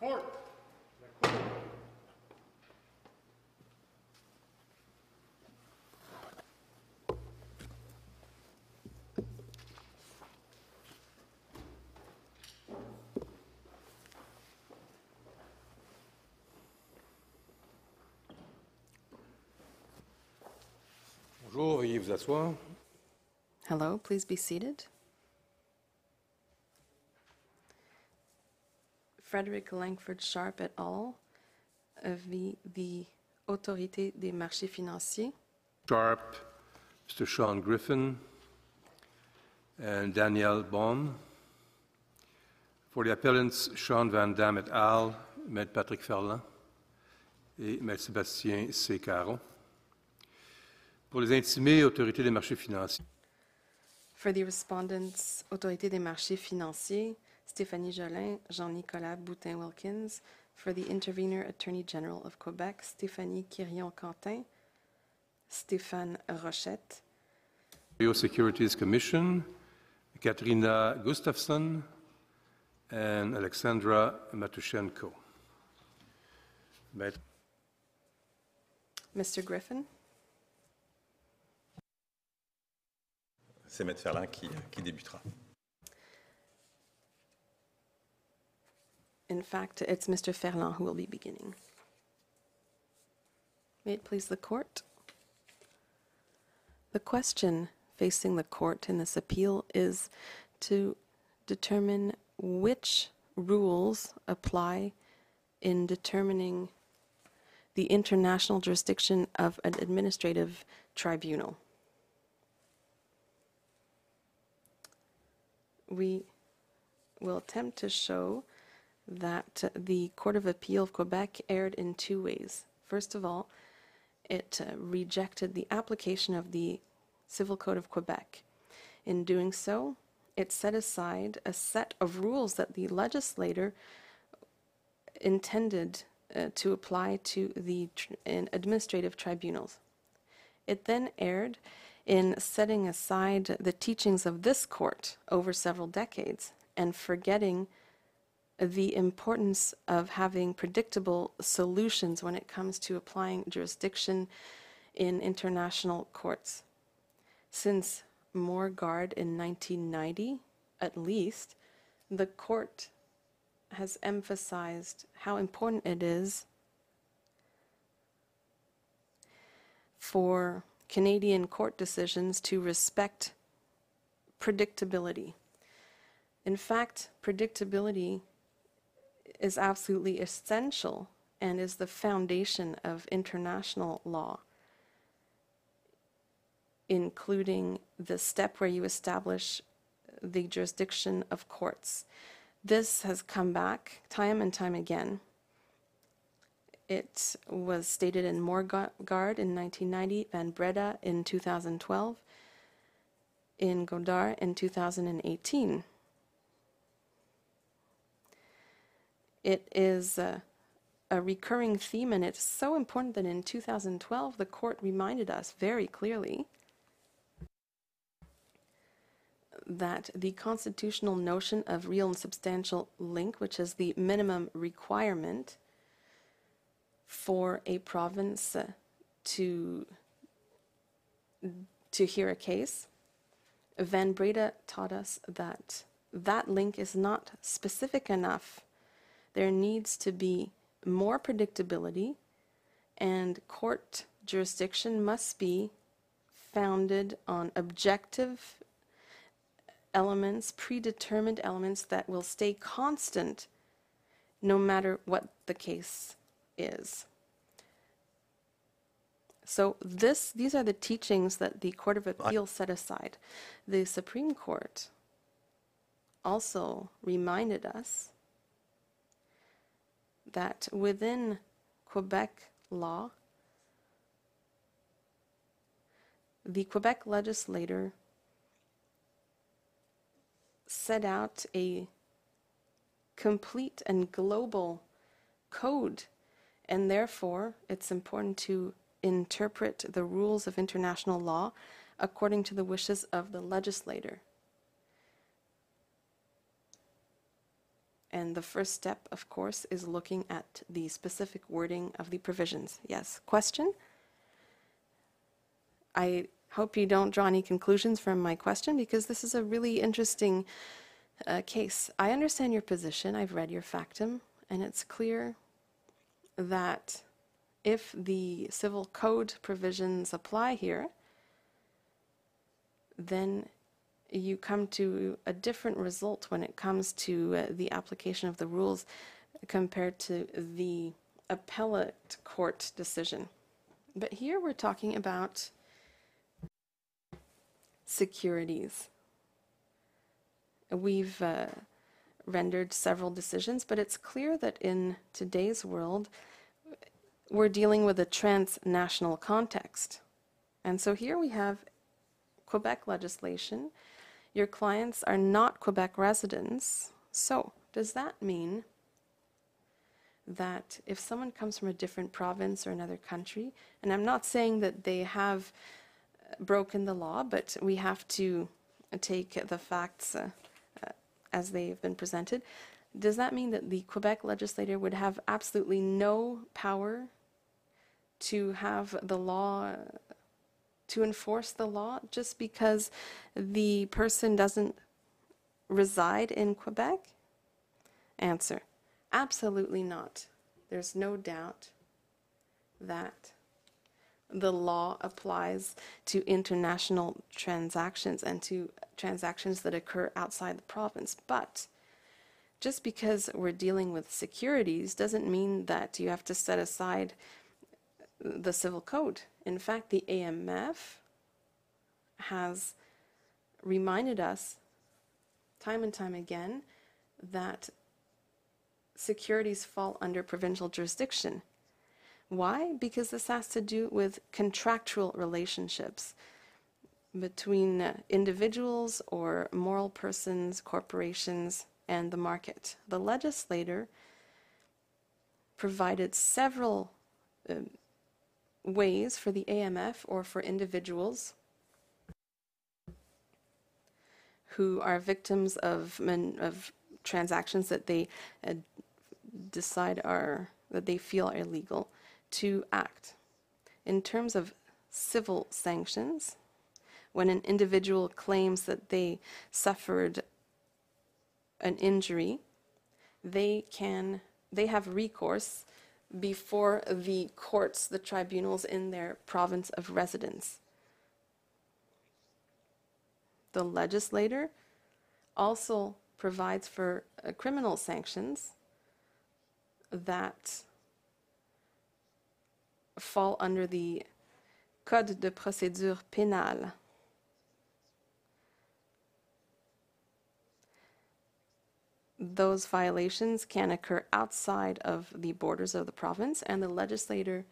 Court. Bonjour, veuillez vous asseoir. Hello, please be seated. Frederick Langford Sharp et al. v. the Autorité des marchés financiers. Sharp, Mr. Sean Griffin, and Danielle Baum. For the appellants, Sean Van Damme et al., Maître Patrick Ferland et Maître Sébastien C. Caron. Pour les intimés, Autorité des marchés financiers, For the respondents, Autorité des marchés financiers, Stéphanie Jolin, Jean-Nicolas Boutin-Wilkins. For the intervener, Attorney General of Quebec, Stéphanie Quirion-Quentin, Stéphane Rochette. Securities Commission, Katrina Gustafsson, and Alexandra Matushenko. Mr. Griffin? C'est Maître Ferlin qui, qui débutera. In fact, it's Mr. Ferland who will be beginning. May it please the court? The question facing the court in this appeal is to determine which rules apply in determining the international jurisdiction of an administrative tribunal. We will attempt to show that the Court of Appeal of Quebec erred in two ways. First of all, it uh, rejected the application of the Civil Code of Quebec. In doing so, it set aside a set of rules that the legislator intended uh, to apply to the tr- in administrative tribunals. It then erred in setting aside the teachings of this court over several decades and forgetting the importance of having predictable solutions when it comes to applying jurisdiction in international courts. Since Morguard in 1990, at least, the court has emphasized how important it is for Canadian court decisions to respect predictability. In fact, predictability is absolutely essential and is the foundation of international law, including the step where you establish the jurisdiction of courts. This has come back time and time again. It was stated in Morguard in 1990, Van Breda in 2012, in Goldhar in 2018. It is a, a recurring theme, and it's so important that in 2012 the court reminded us very clearly that the constitutional notion of real and substantial link, which is the minimum requirement for a province uh, to to hear a case, Van Breda taught us that that link is not specific enough. There needs to be more predictability, and court jurisdiction must be founded on objective elements, predetermined elements that will stay constant no matter what the case is. So this these are the teachings that the Court of Appeal set aside. The Supreme Court also reminded us that within Quebec law, the Quebec legislator set out a complete and global code, and therefore it's important to interpret the rules of international law according to the wishes of the legislator. And the first step, of course, is looking at the specific wording of the provisions. Yes, question? I hope you don't draw any conclusions from my question because this is a really interesting uh, case. I understand your position. I've read your factum, and it's clear that if the civil code provisions apply here, then you come to a different result when it comes to uh, the application of the rules compared to the appellate court decision. But here we're talking about securities. We've uh, rendered several decisions, but it's clear that in today's world, we're dealing with a transnational context. And so here we have Quebec legislation. Your clients are not Quebec residents. So, does that mean that if someone comes from a different province or another country, and I'm not saying that they have uh, broken the law, but we have to take the facts uh, uh, as they have been presented. Does that mean that the Quebec legislator would have absolutely no power to have the law, to enforce the law just because the person doesn't reside in Quebec? Answer Absolutely not. There's no doubt that the law applies to international transactions and to transactions that occur outside the province. But just because we're dealing with securities doesn't mean that you have to set aside the civil code. In fact, the AMF has reminded us time and time again that securities fall under provincial jurisdiction. Why? Because this has to do with contractual relationships between uh, individuals or moral persons, corporations, and the market. The legislator provided several uh, ways for the AMF or for individuals who are victims of, of transactions that they uh, decide are that they feel are illegal to act. In terms of civil sanctions, when an individual claims that they suffered an injury, they can they have recourse before the courts, the tribunals in their province of residence. The legislator also provides for uh, criminal sanctions that fall under the Code de procédure pénale. Those violations can occur outside of the borders of the province, and the legislator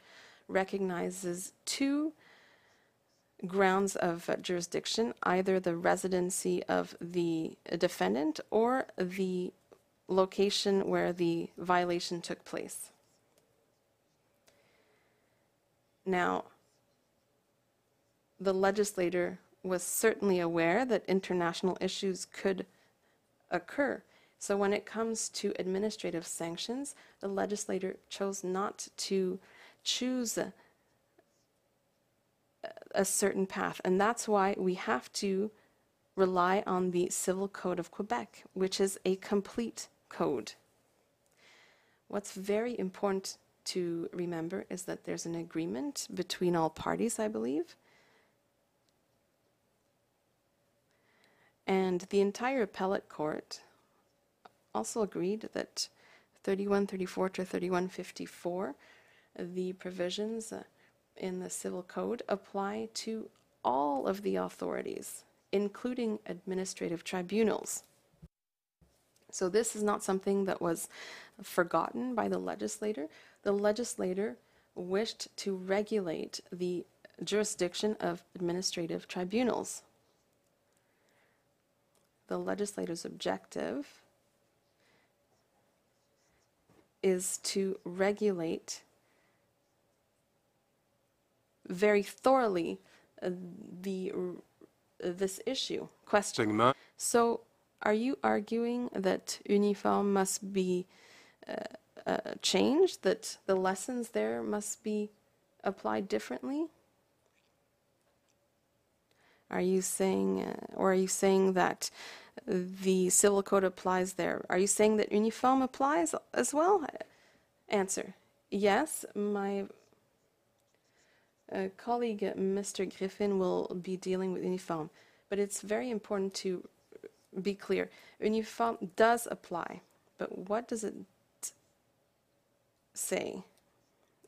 recognizes two grounds of uh, jurisdiction either the residency of the defendant or the location where the violation took place. Now, the legislator was certainly aware that international issues could occur. So, when it comes to administrative sanctions, the legislator chose not to choose a, a certain path. And that's why we have to rely on the Civil Code of Quebec, which is a complete code. What's very important to remember is that there's an agreement between all parties, I believe. And the entire appellate court also agreed that 3134 to 3154, the provisions uh, in the civil code apply to all of the authorities, including administrative tribunals. So this is not something that was forgotten by the legislator. The legislator wished to regulate the jurisdiction of administrative tribunals. The legislator's objective is to regulate very thoroughly uh, the uh, this issue question. So are you arguing that Unifund must be uh, uh, changed, that the lessons there must be applied differently? Are you saying, uh, or are you saying that the civil code applies there? Are you saying that Unifund applies as well? Answer: Yes, my uh, colleague, Mr. Griffin, will be dealing with Unifund, but it's very important to be clear. Unifund does apply, but what does it say?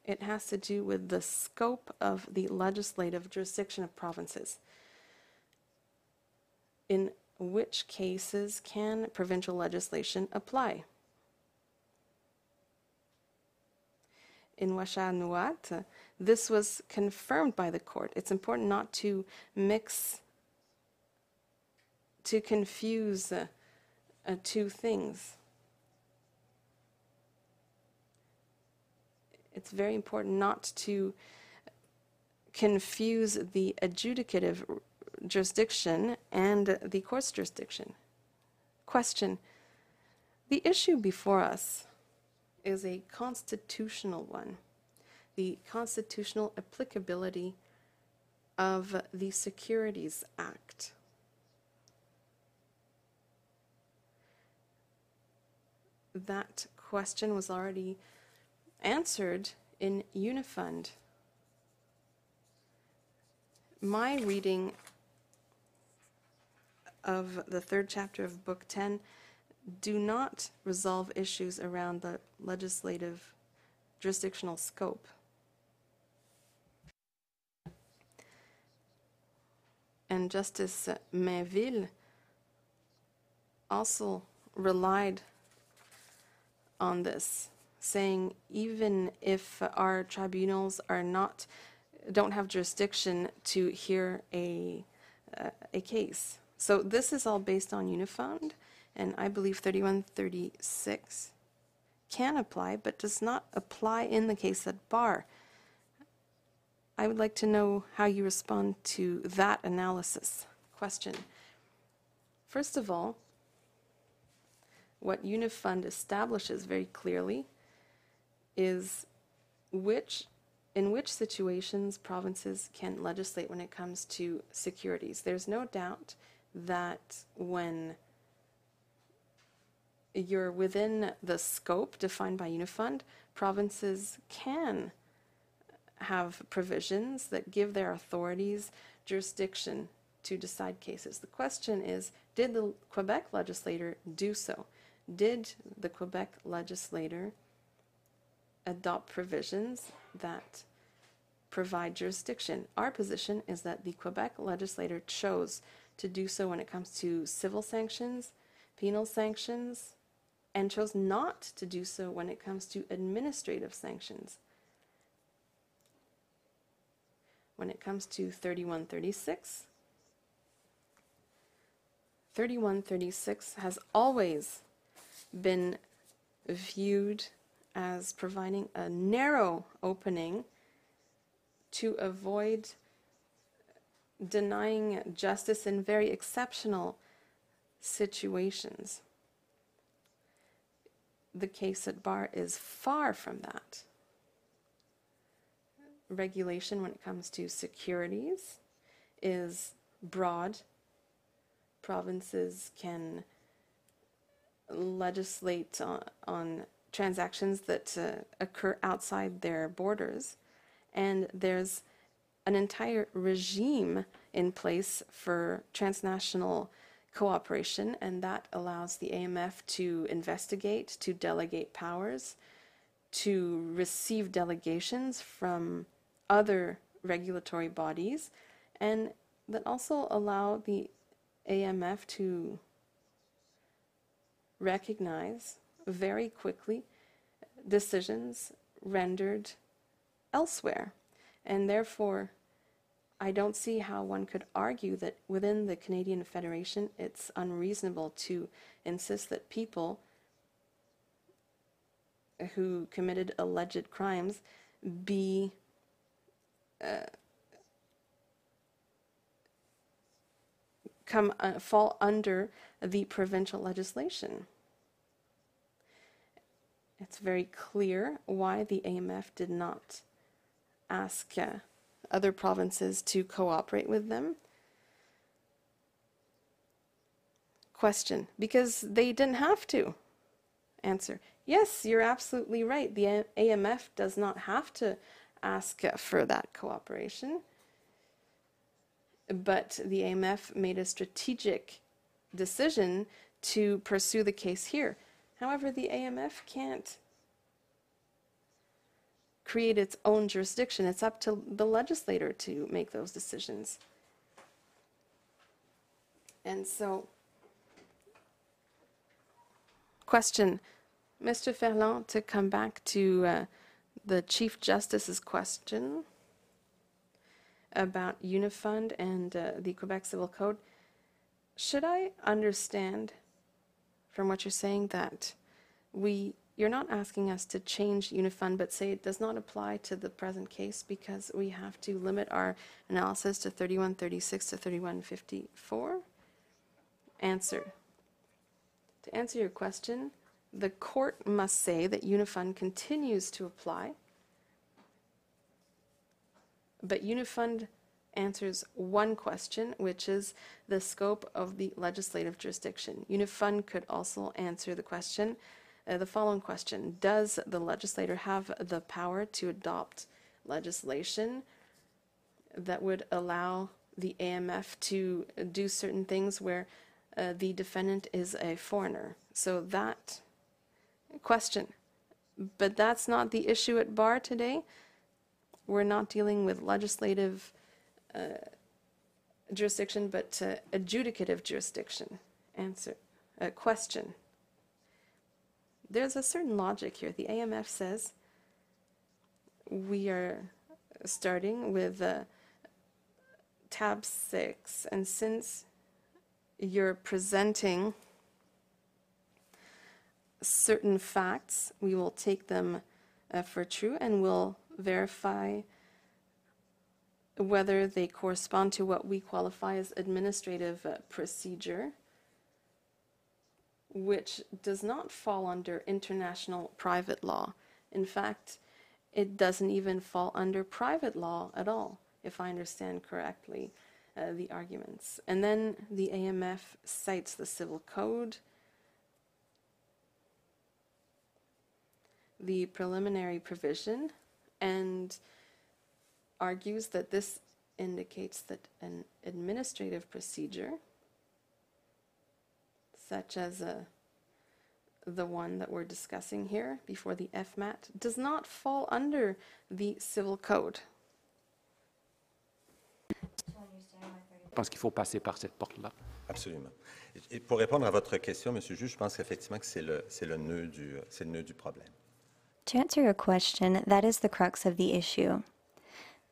It has to do with the scope of the legislative jurisdiction of provinces. In which cases can provincial legislation apply? In Ouachita-Nouat, this was confirmed by the court. It's important not to mix, to confuse uh, uh, two things. It's very important not to confuse the adjudicative jurisdiction and the court's jurisdiction. Question The issue before us is a constitutional one the constitutional applicability of the Securities Act. That question was already answered in Unifund. My reading of the third chapter of Book 10 do not resolve issues around the legislative jurisdictional scope. And Justice Mainville also relied on this, saying even if our tribunals are not don't have jurisdiction to hear a uh, a case. So this is all based on Unifund, and I believe 3136 can apply, but does not apply in the case at bar. I would like to know how you respond to that analysis. Question. First of all, what Unifund establishes very clearly is which in which situations provinces can legislate when it comes to securities. There's no doubt that when you're within the scope defined by Unifund, provinces can have provisions that give their authorities jurisdiction to decide cases. The question is did the Quebec legislator do so? Did the Quebec legislator adopt provisions that provide jurisdiction? Our position is that the Quebec legislator chose to do so when it comes to civil sanctions, penal sanctions, and chose not to do so when it comes to administrative sanctions. When it comes to 3136, 3136 has always been viewed as providing a narrow opening to avoid denying justice in very exceptional situations. The case at bar is far from that. Regulation when it comes to securities is broad. Provinces can legislate on, on transactions that uh, occur outside their borders. And there's an entire regime in place for transnational cooperation, and that allows the AMF to investigate, to delegate powers, to receive delegations from other regulatory bodies, and that also allow the AMF to recognize very quickly decisions rendered elsewhere. And therefore, I don't see how one could argue that within the Canadian Federation it's unreasonable to insist that people who committed alleged crimes be uh, come uh, fall under the provincial legislation. It's very clear why the AMF did not ask uh, other provinces to cooperate with them. Question Because they didn't have to. Answer Yes, you're absolutely right. The AMF does not have to ask for that cooperation. But the AMF made a strategic decision to pursue the case here. However, the AMF can't create its own jurisdiction. It's up to the legislator to make those decisions. And so, question, Mr. Ferland, to come back to uh, the Chief Justice's question about Unifund and uh, the Quebec Civil Code. Should I understand from what you're saying that we you're not asking us to change Unifund, but say it does not apply to the present case because we have to limit our analysis to 3136 to 3154? Answer. To answer your question, the court must say that Unifund continues to apply, but Unifund answers one question, which is the scope of the legislative jurisdiction. Unifund could also answer the question uh, the following question Does the legislator have the power to adopt legislation that would allow the AMF to do certain things where uh, the defendant is a foreigner? So that question. But that's not the issue at bar today. We're not dealing with legislative uh, jurisdiction, but uh, adjudicative jurisdiction. Answer. Uh, question there's a certain logic here. The AMF says we are starting with uh, tab 6, and since you're presenting certain facts, we will take them uh, for true and we'll verify whether they correspond to what we qualify as administrative uh, procedure which does not fall under international private law. In fact, it doesn't even fall under private law at all, if I understand correctly uh, the arguments. And then the AMF cites the Civil Code, the preliminary provision, and argues that this indicates that an administrative procedure such as uh, the one that we're discussing here before the FMAT, does not fall under the Civil Code. Je pense qu'il faut passer par cette porte-là. Absolument. Et pour répondre à votre question, Monsieur le juge, je pense qu'effectivement que c'est le, c'est le, nœud du, c'est le nœud du problème. To answer your question, that is the crux of the issue.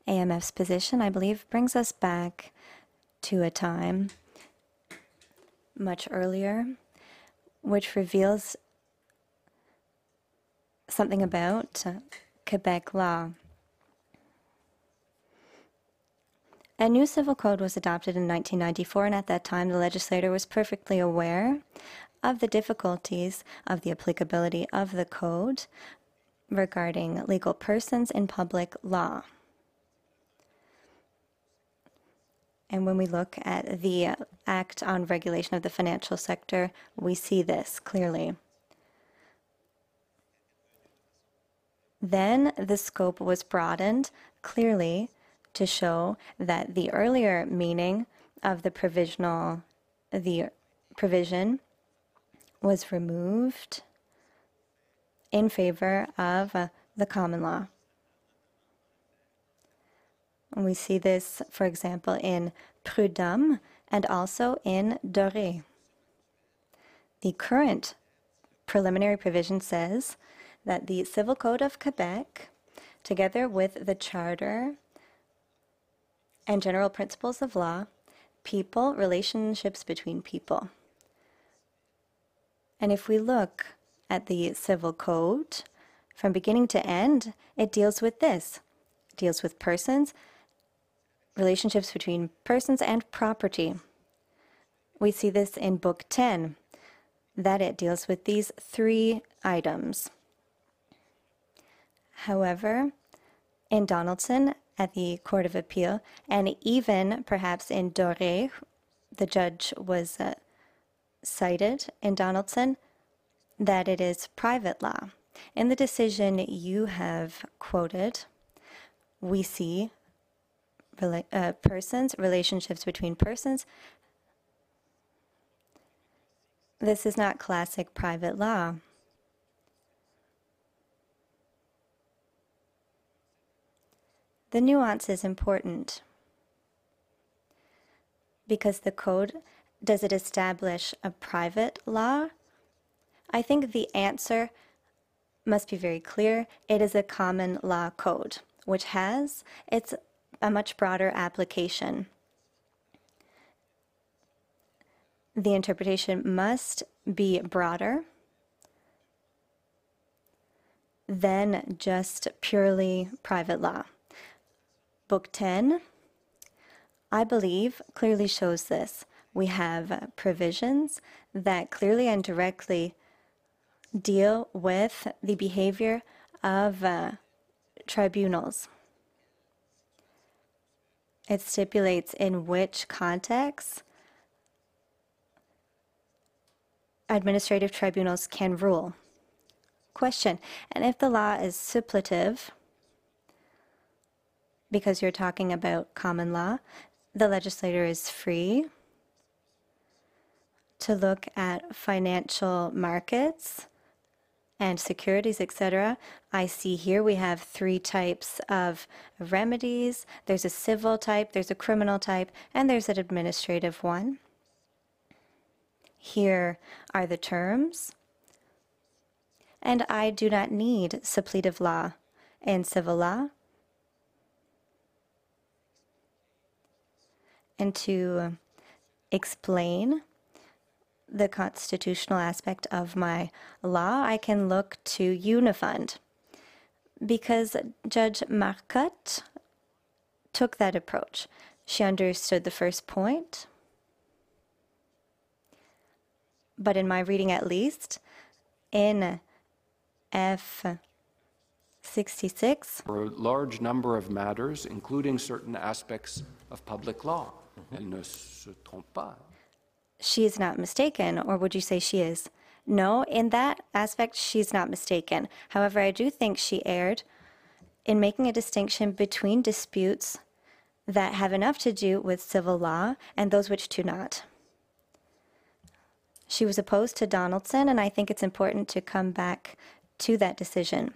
AMF's position, I believe, brings us back to a time much earlier, which reveals something about Quebec law. A new civil code was adopted in 1994, and at that time, the legislator was perfectly aware of the difficulties of the applicability of the code regarding legal persons in public law. And when we look at the Act on Regulation of the Financial Sector, we see this clearly. Then the scope was broadened clearly to show that the earlier meaning of the provisional, the provision was removed in favor of uh, the common law. And we see this, for example, in Prud'homme and also in Doré. The current preliminary provision says that the Civil Code of Quebec, together with the Charter and general principles of law, people, relationships between people. And if we look at the Civil Code, from beginning to end, it deals with this. It deals with persons, relationships between persons and property, We see this in Book 10, that it deals with these three items. However, in Donaldson at the Court of Appeal, and even perhaps in Doré, the judge was uh, cited in Donaldson that it is private law. In the decision you have quoted, we see rela- uh, persons, relationships between persons. This is not classic private law. The nuance is important because the code does it establish a private law? I think the answer must be very clear. It is a common law code, which has it's a much broader application. The interpretation must be broader than just purely private law. Book 10, I believe, clearly shows this. We have provisions that clearly and directly deal with the behavior of uh, tribunals. It stipulates in which contexts administrative tribunals can rule. Question And if the law is suppletive, because you're talking about common law, the legislator is free to look at financial markets and securities, etc. I see here we have three types of remedies. There's a civil type, there's a criminal type, and there's an administrative one. Here are the terms. And I do not need suppletive law in civil law. And to explain the constitutional aspect of my law, I can look to Unifund because Judge Marcotte took that approach. She understood the first point, but in my reading at least, in F66, For a large number of matters, including certain aspects of public law. Mm-hmm. Elle ne se trompe pas. She is not mistaken, or would you say she is? No, in that aspect, she's not mistaken. However, I do think she erred in making a distinction between disputes that have enough to do with civil law and those which do not. She was opposed to Donaldson, and I think it's important to come back to that decision.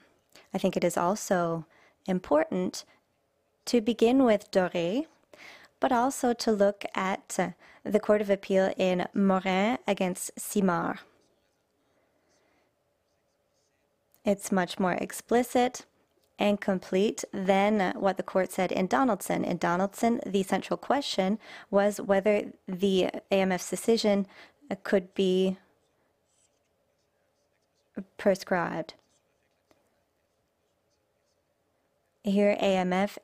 I think it is also important to begin with Doré, but also to look at the Court of Appeal in Morin against Simard. It's much more explicit and complete than what the court said in Donaldson. In Donaldson, the central question was whether the AMF's decision could be prescribed. Here, AMF,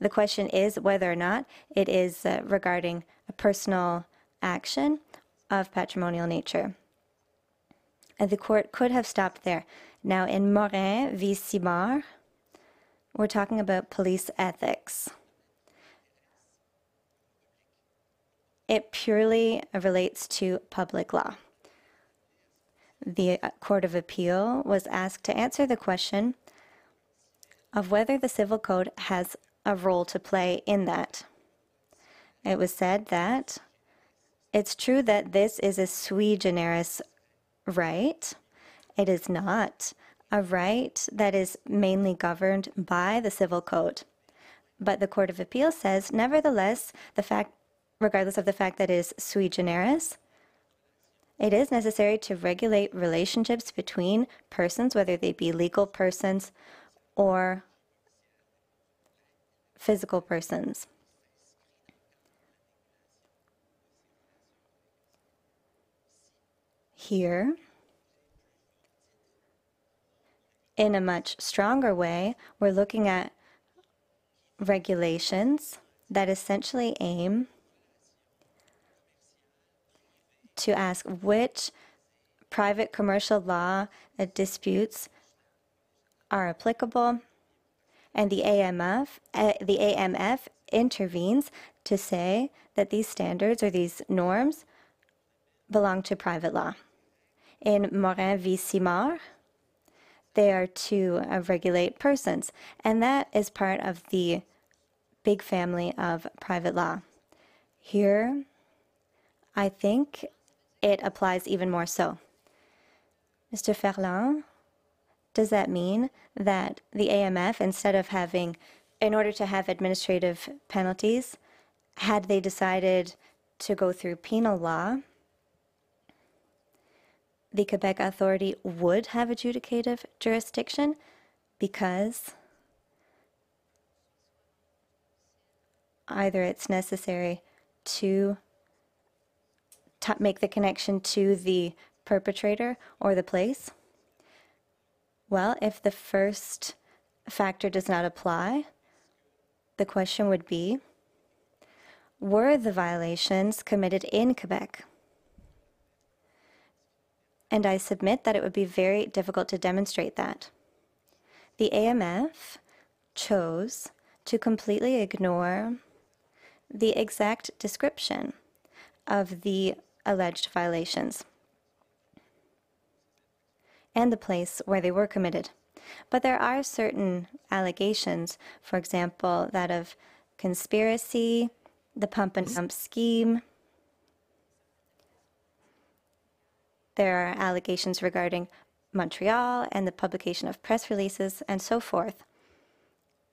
the question is whether or not it is uh, regarding a personal action of patrimonial nature. And the court could have stopped there. Now, in Morin v. Simard, we're talking about police ethics. It purely relates to public law. The uh, Court of Appeal was asked to answer the question of whether the Civil Code has a role to play in that. It was said that it's true that this is a sui generis right. It is not a right that is mainly governed by the Civil Code. But the Court of Appeal says, nevertheless, the fact, regardless of the fact that it is sui generis, it is necessary to regulate relationships between persons, whether they be legal persons or physical persons. Here, in a much stronger way, we're looking at regulations that essentially aim to ask which private commercial law disputes are applicable, and the AMF, uh, the AMF intervenes to say that these standards or these norms belong to private law. In Morin v. Simard, they are to uh, regulate persons, and that is part of the big family of private law. Here, I think it applies even more so. Mr. Ferland, does that mean that the AMF, instead of having, in order to have administrative penalties, had they decided to go through penal law, the Quebec Authority would have adjudicative jurisdiction because either it's necessary to make the connection to the perpetrator or the place? Well, if the first factor does not apply, the question would be Were the violations committed in Quebec? And I submit that it would be very difficult to demonstrate that. The AMF chose to completely ignore the exact description of the alleged violations and the place where they were committed. But there are certain allegations, for example, that of conspiracy, the pump and dump scheme. There are allegations regarding Montreal and the publication of press releases and so forth.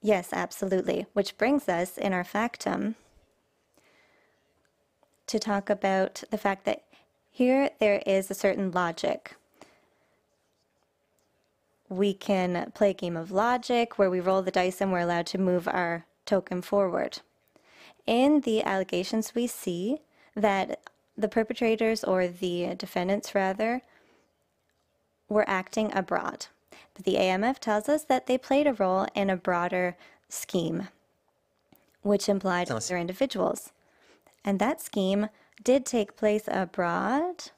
Yes, absolutely. Which brings us in our factum to talk about the fact that here there is a certain logic. We can play a game of logic where we roll the dice and we're allowed to move our token forward. In the allegations, we see that the perpetrators, or the defendants rather, were acting abroad. But the AMF tells us that they played a role in a broader scheme, which implied other individuals. And that scheme did take place abroad,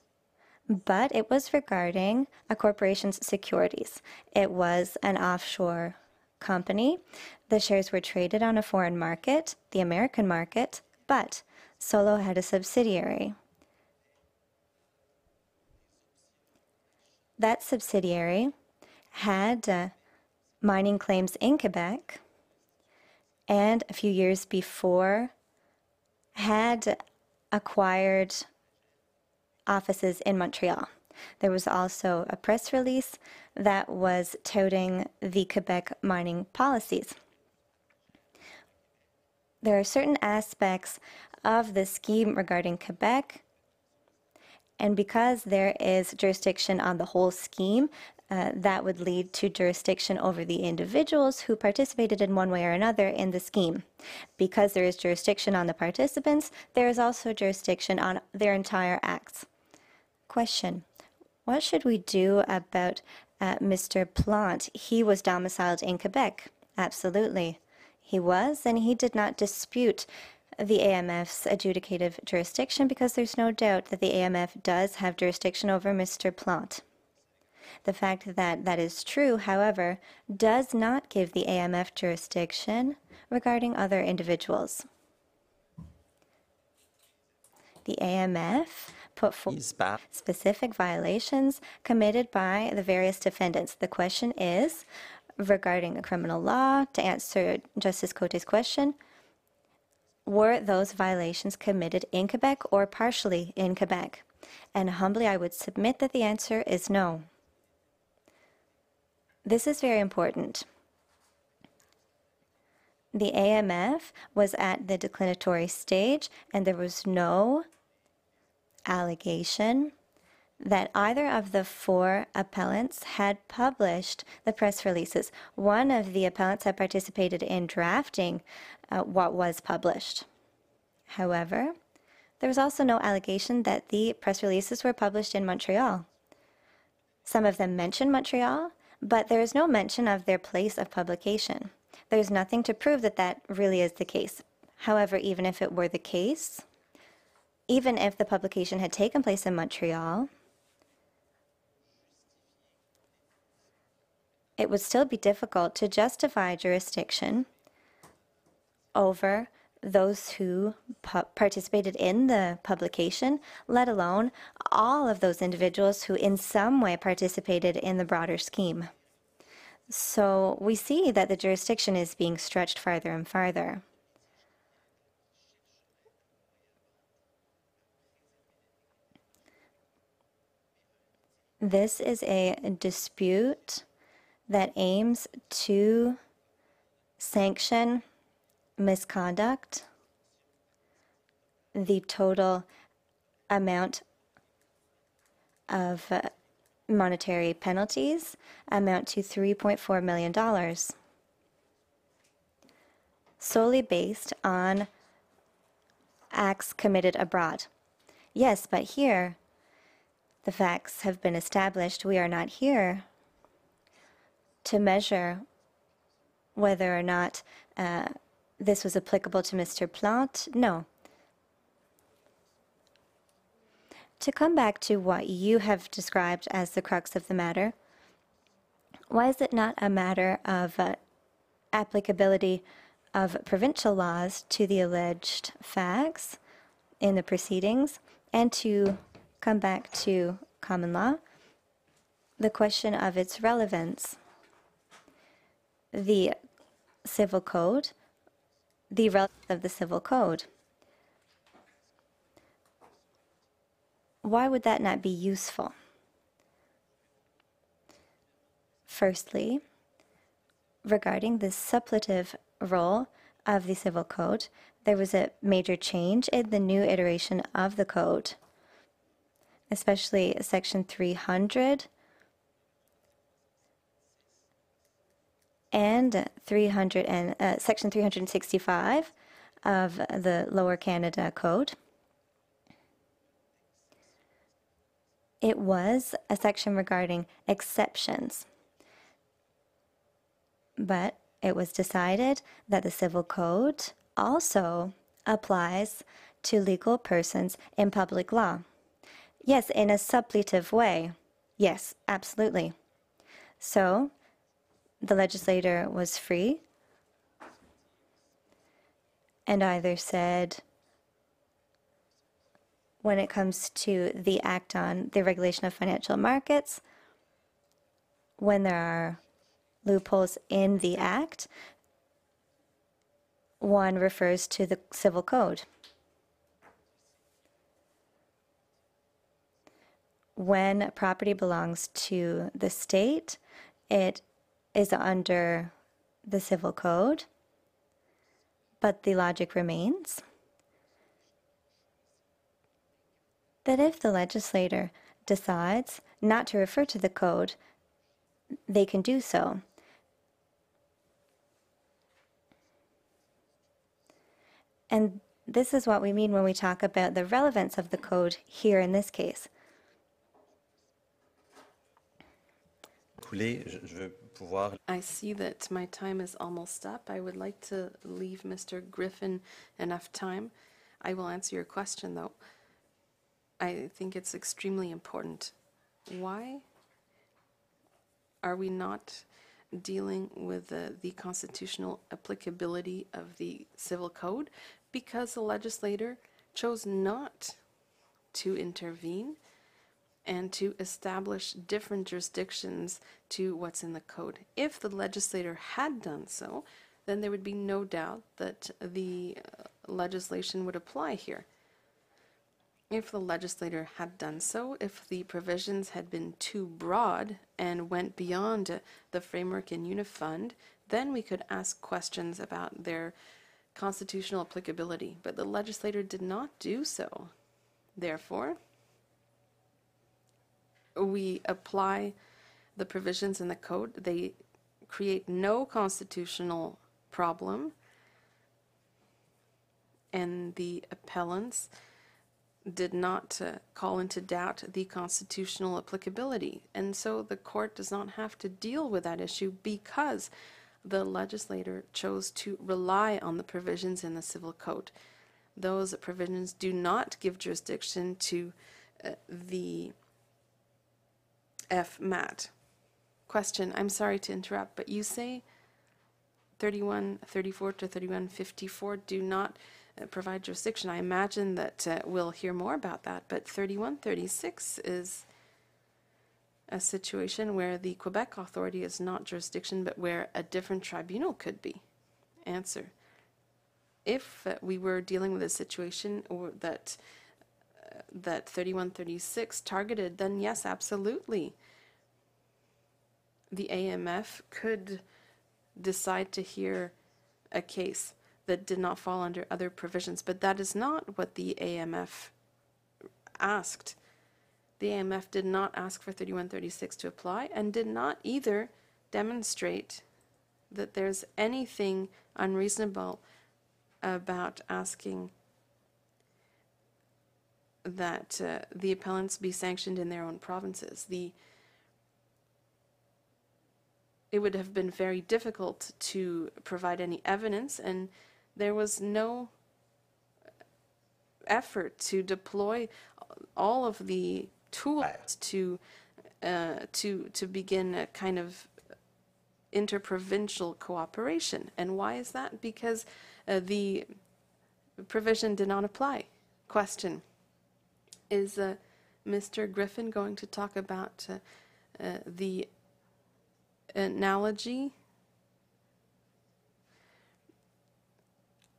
but it was regarding a corporation's securities. It was an offshore company. The shares were traded on a foreign market, the American market, but Solo had a subsidiary. That subsidiary had uh, mining claims in Quebec, and a few years before had acquired offices in Montreal. There was also a press release that was touting the Quebec mining policies. There are certain aspects of the scheme regarding Quebec, and because there is jurisdiction on the whole scheme, uh, that would lead to jurisdiction over the individuals who participated in one way or another in the scheme. Because there is jurisdiction on the participants, there is also jurisdiction on their entire acts. Question What should we do about uh, Mr. Plante? He was domiciled in Quebec. Absolutely. He was, and he did not dispute the AMF's adjudicative jurisdiction because there's no doubt that the AMF does have jurisdiction over Mr. Plante. The fact that that is true, however, does not give the AMF jurisdiction regarding other individuals. The AMF put forward specific violations committed by the various defendants. The question is regarding the criminal law, to answer Justice Cote's question, were those violations committed in Quebec or partially in Quebec? And humbly, I would submit that the answer is no. This is very important. The AMF was at the declinatory stage, and there was no allegation that either of the four appellants had published the press releases. One of the appellants had participated in drafting uh, what was published. However, there was also no allegation that the press releases were published in Montreal. Some of them mention Montreal, but there is no mention of their place of publication. There's nothing to prove that that really is the case. However, even if it were the case, even if the publication had taken place in Montreal, it would still be difficult to justify jurisdiction over those who participated in the publication, let alone all of those individuals who in some way participated in the broader scheme. So we see that the jurisdiction is being stretched farther and farther. This is a dispute that aims to sanction misconduct. The total amount of monetary penalties amount to $3.4 million, solely based on acts committed abroad. Yes, but here, the facts have been established. We are not here to measure whether or not uh, this was applicable to Mr. Plant. No. To come back to what you have described as the crux of the matter, why is it not a matter of uh, applicability of provincial laws to the alleged facts in the proceedings and to come back to common law, the question of its relevance? The civil code, the relevance of the civil code. Why would that not be useful? Firstly, regarding the suppletive role of the civil code, there was a major change in the new iteration of the code, especially section 300 and 300 and uh, section 365 of the Lower Canada Code. It was a section regarding exceptions, but it was decided that the Civil Code also applies to legal persons in public law. Yes, in a suppletive way. Yes, absolutely. So, the legislator was free and either said, when it comes to the act on the regulation of financial markets, when there are loopholes in the act, one refers to the civil code. When property belongs to the state, it is under the civil code, but the logic remains that if the legislator decides not to refer to the code, they can do so. And this is what we mean when we talk about the relevance of the code here in this case. Coulé, je, veux pouvoir I see that my time is almost up. I would like to leave Mr. Griffin enough time. I will answer your question, though. I think it's extremely important. Why are we not dealing with the constitutional applicability of the civil code? Because the legislator chose not to intervene and to establish different jurisdictions to what's in the code. If the legislator had done so, then there would be no doubt that the uh, legislation would apply here. If the legislator had done so, if the provisions had been too broad and went beyond the framework in Unifund, then we could ask questions about their constitutional applicability. But the legislator did not do so. Therefore, we apply the provisions in the code. They create no constitutional problem. And the appellants did not uh, call into doubt the constitutional applicability. And so the court does not have to deal with that issue because the legislator chose to rely on the provisions in the civil code. those provisions do not give jurisdiction to uh, the FMAT. Question, I'm sorry to interrupt, but you say 3134 to 3154 do not uh, provide jurisdiction. I imagine that uh, we'll hear more about that, but 3136 is a situation where the Quebec authority is not jurisdiction, but where a different tribunal could be. Answer. If uh, we were dealing with a situation or that that 3136 targeted, then yes, absolutely. The AMF could decide to hear a case that did not fall under other provisions, but that is not what the AMF asked. The AMF did not ask for 3136 to apply and did not either demonstrate that there's anything unreasonable about asking that uh, the appellants be sanctioned in their own provinces. The it would have been very difficult to provide any evidence, and there was no effort to deploy all of the tools to uh, to to begin a kind of interprovincial cooperation. And why is that? Because uh, the provision did not apply. Question: Is uh, Mr. Griffin going to talk about uh, uh, the analogy?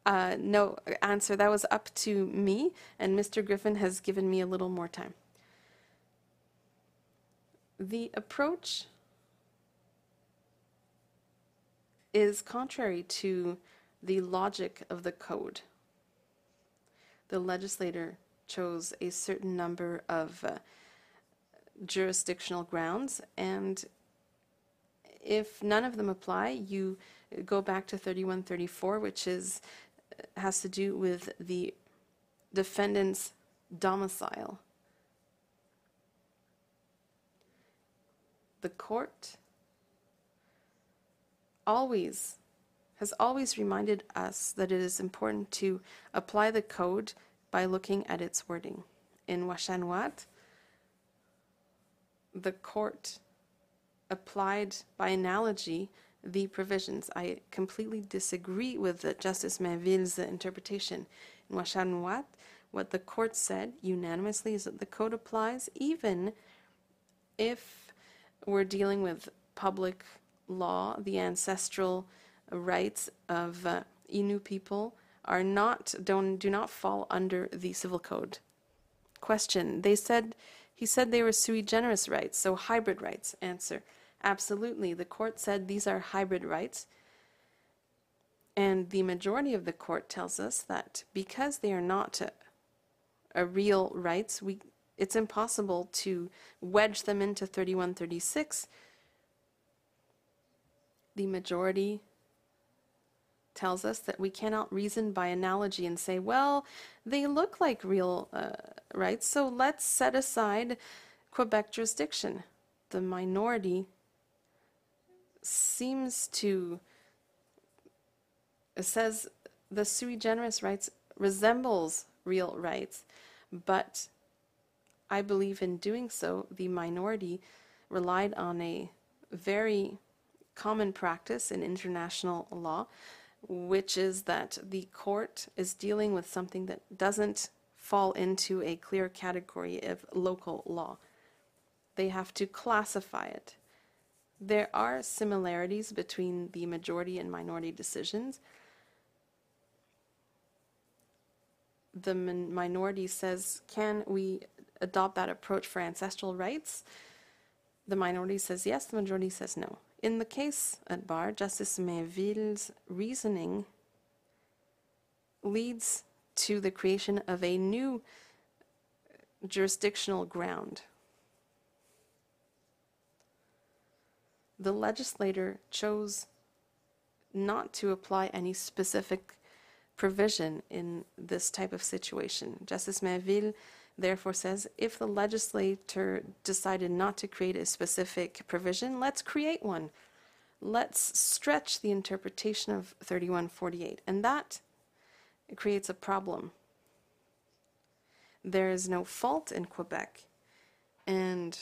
Uh, no answer. That was up to me, and Mr. Griffin has given me a little more time. The approach is contrary to the logic of the code. The legislator chose a certain number of uh, jurisdictional grounds, and if none of them apply, you go back to 3134, which is has to do with the defendant's domicile. The court always has always reminded us that it is important to apply the code by looking at its wording. In Uashaunnuat, the court applied by analogy the provisions. I completely disagree with Justice Mainville's interpretation. In Uashaunnuat, what the court said unanimously is that the code applies even if we're dealing with public law, the ancestral rights of uh, Innu people are not don't do not fall under the civil code. Question: They said he said they were sui generis rights, so hybrid rights. Answer: Absolutely. The court said these are hybrid rights. And the majority of the court tells us that because they are not a, a real rights, we it's impossible to wedge them into 3136. The majority tells us that we cannot reason by analogy and say, well, they look like real uh, rights, so let's set aside Quebec jurisdiction. The minority seems to says the sui generis rights resembles real rights, but I believe in doing so, the minority relied on a very common practice in international law, which is that the court is dealing with something that doesn't fall into a clear category of local law. They have to classify it. There are similarities between the majority and minority decisions. The min- minority says, can we adopt that approach for ancestral rights? The minority says yes, the majority says no. In the case at bar, Justice Mainville's reasoning leads to the creation of a new jurisdictional ground. The legislator chose not to apply any specific provision in this type of situation. Justice Mainville therefore says if the legislator decided not to create a specific provision, let's create one. Let's stretch the interpretation of 3148. And that creates a problem there is no fault in Quebec, and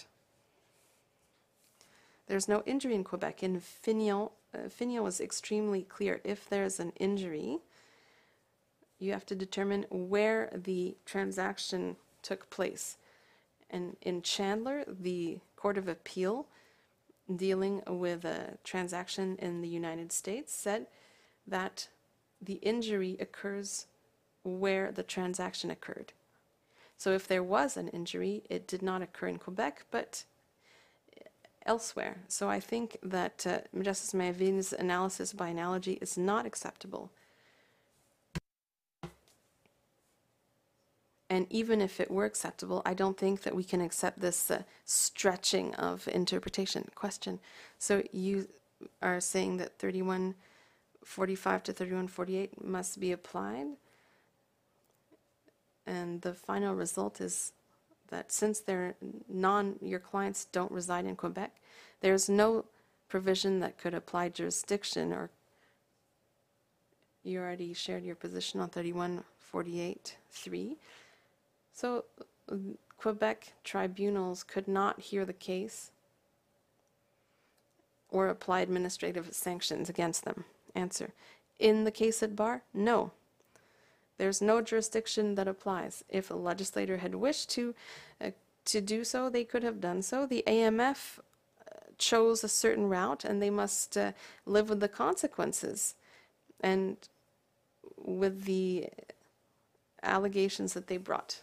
there's no injury in Quebec. In Infineon, uh, was extremely clear. If there's an injury, you have to determine where the transaction took place. And in Chandler, the Court of Appeal dealing with a transaction in the United States said that the injury occurs where the transaction occurred. So if there was an injury, it did not occur in Quebec, but elsewhere. So I think that uh, Justice Mainville's analysis by analogy is not acceptable. And even if it were acceptable, I don't think that we can accept this uh, stretching of interpretation question. So you are saying that 3145 to 3148 must be applied? And the final result is that since they're non, your clients don't reside in Quebec, there's no provision that could apply jurisdiction or you already shared your position on 3148.3. So Quebec tribunals could not hear the case or apply administrative sanctions against them. Answer. In the case at bar, no. There's no jurisdiction that applies. If a legislator had wished to uh, to do so, they could have done so. The AMF uh, chose a certain route, and they must uh, live with the consequences and with the allegations that they brought.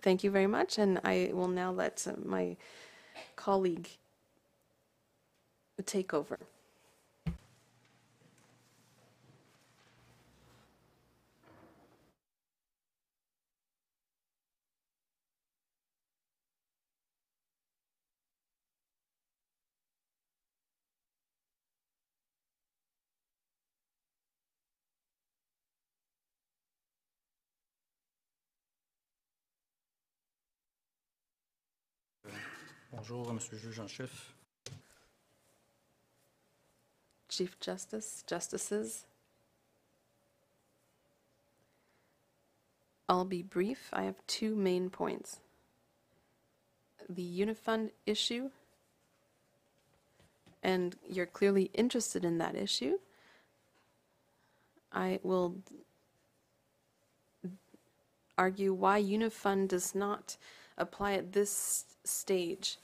Thank you very much, and I will now let uh, my colleague take over. Bonjour, Monsieur le juge en chef. Chief Justice, Justices. I'll be brief. I have two main points. The Unifund issue, and you're clearly interested in that issue. I will argue why Unifund does not apply at this stage.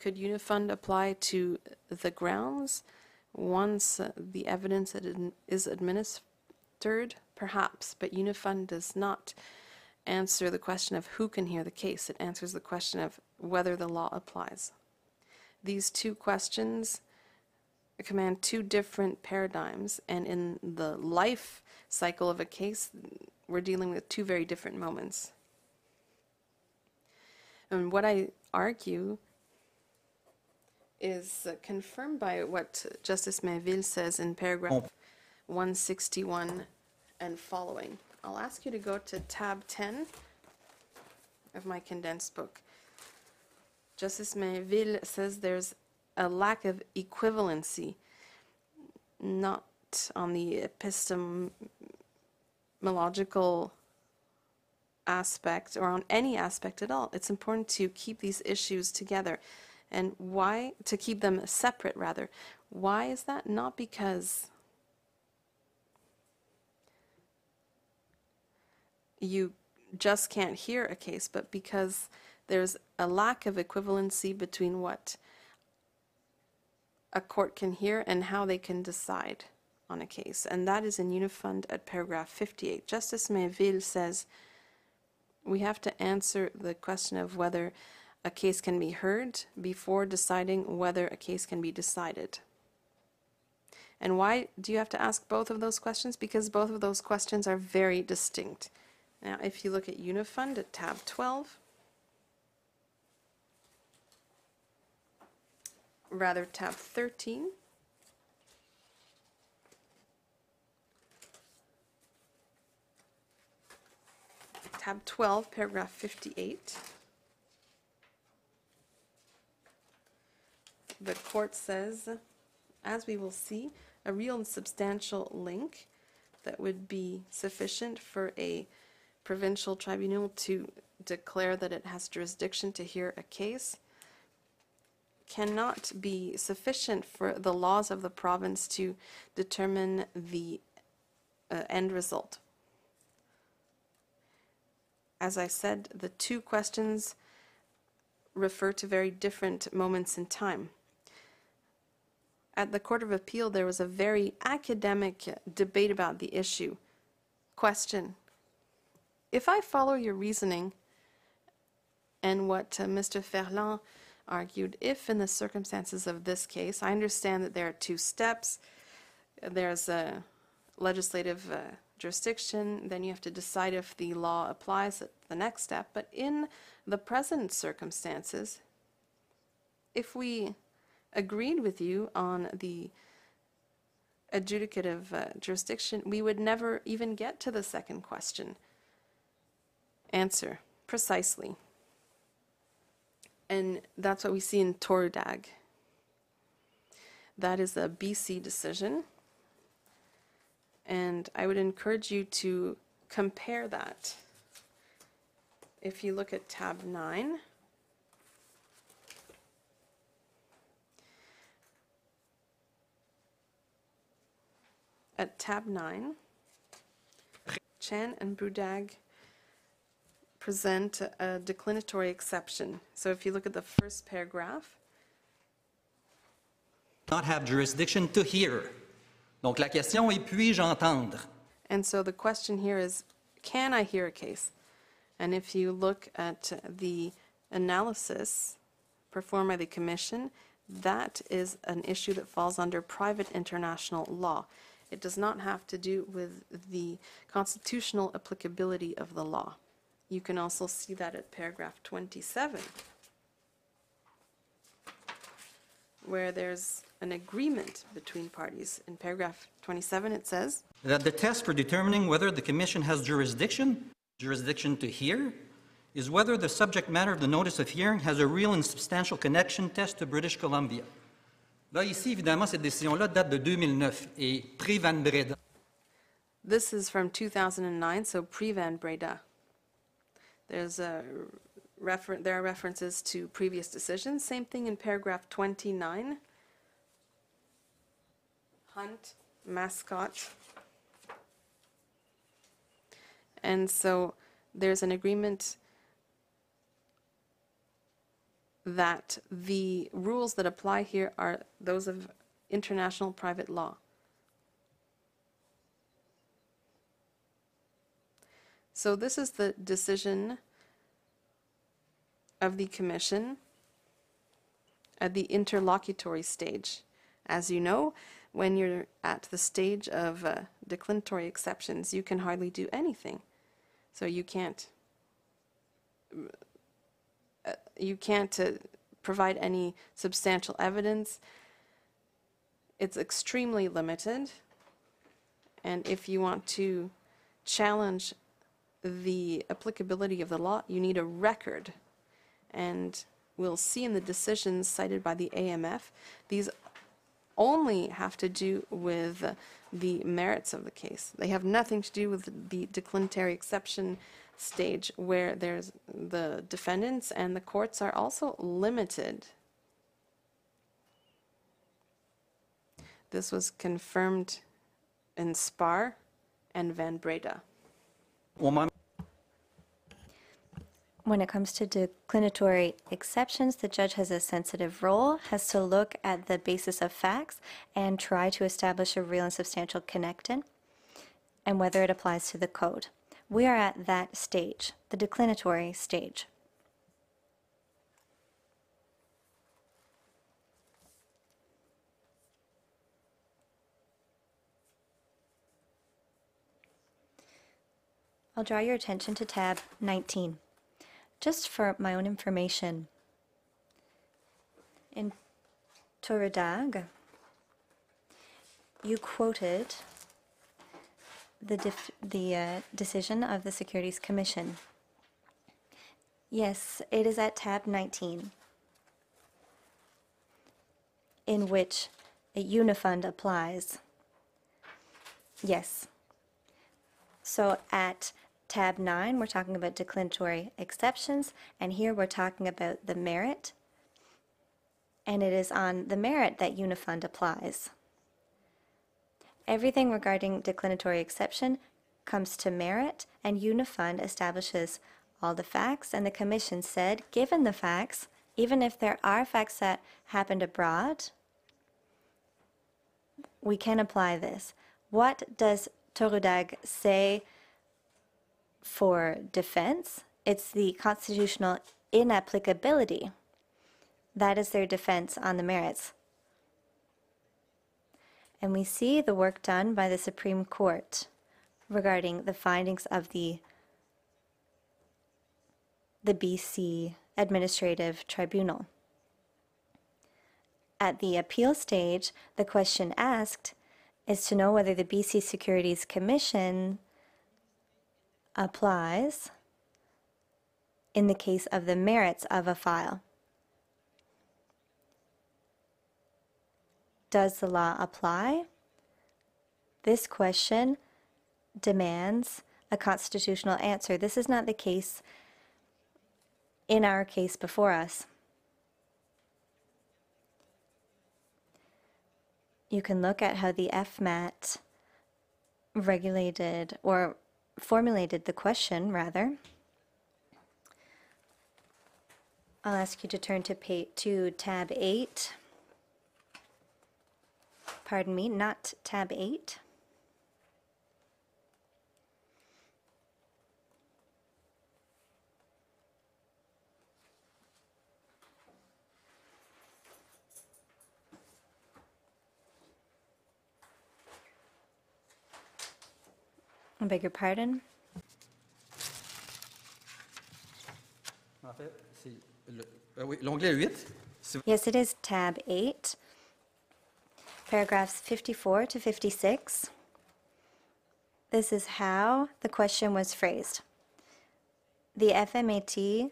Could Unifund apply to the grounds once uh, the evidence is administered? Perhaps, but Unifund does not answer the question of who can hear the case. It answers the question of whether the law applies. These two questions command two different paradigms, and in the life cycle of a case, we're dealing with two very different moments. And what I argue is confirmed by what Justice Mainville says in paragraph 161 and following. I'll ask you to go to tab 10 of my condensed book. Justice Mainville says there's a lack of equivalency, not on the epistemological aspect or on any aspect at all. It's important to keep these issues together. And why? To keep them separate, rather. Why is that? Not because you just can't hear a case, but because there's a lack of equivalency between what a court can hear and how they can decide on a case. And that is in Unifund at paragraph 58. Justice Mainville says we have to answer the question of whether a case can be heard before deciding whether a case can be decided. And why do you have to ask both of those questions? Because both of those questions are very distinct. Now, if you look at Unifund at tab 12, rather tab 13, tab 12, paragraph 58. The court says, as we will see, a real and substantial link that would be sufficient for a provincial tribunal to declare that it has jurisdiction to hear a case cannot be sufficient for the laws of the province to determine the uh, end result. As I said, the two questions refer to very different moments in time. At the Court of Appeal, there was a very academic debate about the issue. Question If I follow your reasoning and what uh, Mr. Ferland argued, if in the circumstances of this case, I understand that there are two steps, there's a legislative uh, jurisdiction, then you have to decide if the law applies at the next step. But in the present circumstances, if we agreed with you on the adjudicative uh, jurisdiction, we would never even get to the second question. Answer, precisely. And that's what we see in Torudag. That is a BC decision. And I would encourage you to compare that. If you look at tab 9, at tab 9, Chan and Budag present a declinatory exception. So if you look at the first paragraph, Not have jurisdiction to hear. Donc la question est puis-je entendre? and so the question here is, can I hear a case? And if you look at the analysis performed by the commission, that is an issue that falls under private international law. It does not have to do with the constitutional applicability of the law. You can also see that at paragraph 27, where there's an agreement between parties. In paragraph 27, it says, That the test for determining whether the commission has jurisdiction, jurisdiction to hear, is whether the subject matter of the notice of hearing has a real and substantial connection test to British Columbia. Là, ici, évidemment, cette décision-là date de 2009 et pré-Van Breda. This is from 2009, so pre-Van Breda. There's a refer, there are references to previous decisions. Same thing in paragraph 29. Hunt, mascot. And so there's an agreement that the rules that apply here are those of international private law. So this is the decision of the commission at the interlocutory stage. As you know, when you're at the stage of uh, declinatory exceptions, you can hardly do anything. So you can't uh, you can't provide any substantial evidence. It's extremely limited. And if you want to challenge the applicability of the law, you need a record. And we'll see in the decisions cited by the AMF, these only have to do with the merits of the case. They have nothing to do with the declinatory exception stage where there's the defendants and the courts are also limited. This was confirmed in Spar and Van Breda. Au When it comes to declinatory exceptions, the judge has a sensitive role, has to look at the basis of facts and try to establish a real and substantial connection and whether it applies to the code. We are at that stage, the declinatory stage. I'll draw your attention to tab 19. Just for my own information, in Torudag, you quoted the, the uh, decision of the Securities Commission. Yes, it is at tab 19, in which a unifund applies. Yes. So at tab 9, we're talking about declinatory exceptions, and here we're talking about the merit. And it is on the merit that Unifund applies. Everything regarding declinatory exception comes to merit, and Unifund establishes all the facts, and the Commission said, given the facts, even if there are facts that happened abroad, we can apply this. What does Torudag say for defense? It's the constitutional inapplicability. That is their defense on the merits. And we see the work done by the Supreme Court regarding the findings of the the BC Administrative Tribunal. At the appeal stage, the question asked is to know whether the BC Securities Commission applies in the case of the merits of a file. Does the law apply? This question demands a constitutional answer. This is not the case in our case before us. You can look at how the FMAT regulated or formulated the question, rather. I'll ask you to turn to, pa- to tab 8. Pardon me, not tab 8. I beg your pardon? En fait, c'est le- euh, oui, l'onglet 8. Si- Yes, it is tab 8, paragraphs 54 to 56. This is how the question was phrased. The FMAT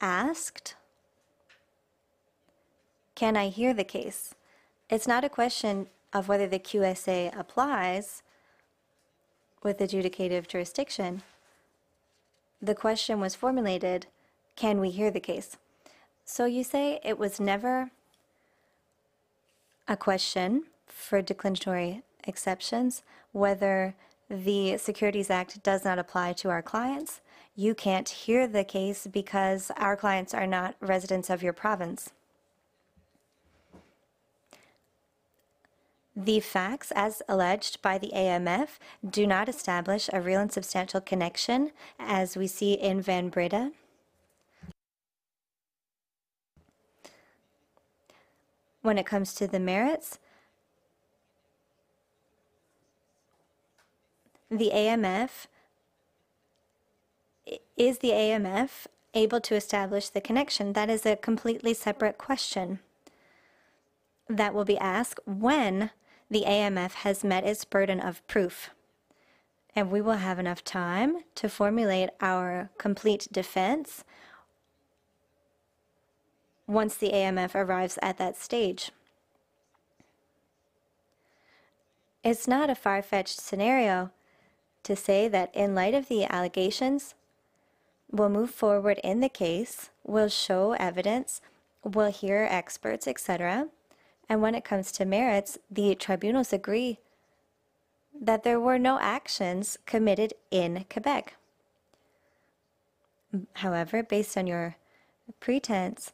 asked, Can I hear the case? It's not a question of whether the QSA applies with adjudicative jurisdiction. The question was formulated, Can we hear the case? So you say it was never a question for declinatory exceptions whether the Securities Act does not apply to our clients. You can't hear the case because our clients are not residents of your province. The facts, as alleged by the AMF, do not establish a real and substantial connection, as we see in Van Breda. When it comes to the merits, the AMF is the AMF able to establish the connection? That is a completely separate question that will be asked when the AMF has met its burden of proof. And we will have enough time to formulate our complete defense once the AMF arrives at that stage. It's not a far fetched scenario to say that, in light of the allegations, we'll move forward in the case, we'll show evidence, we'll hear experts, etc. And when it comes to merits, the tribunals agree that there were no actions committed in Quebec. However, based on your pretense,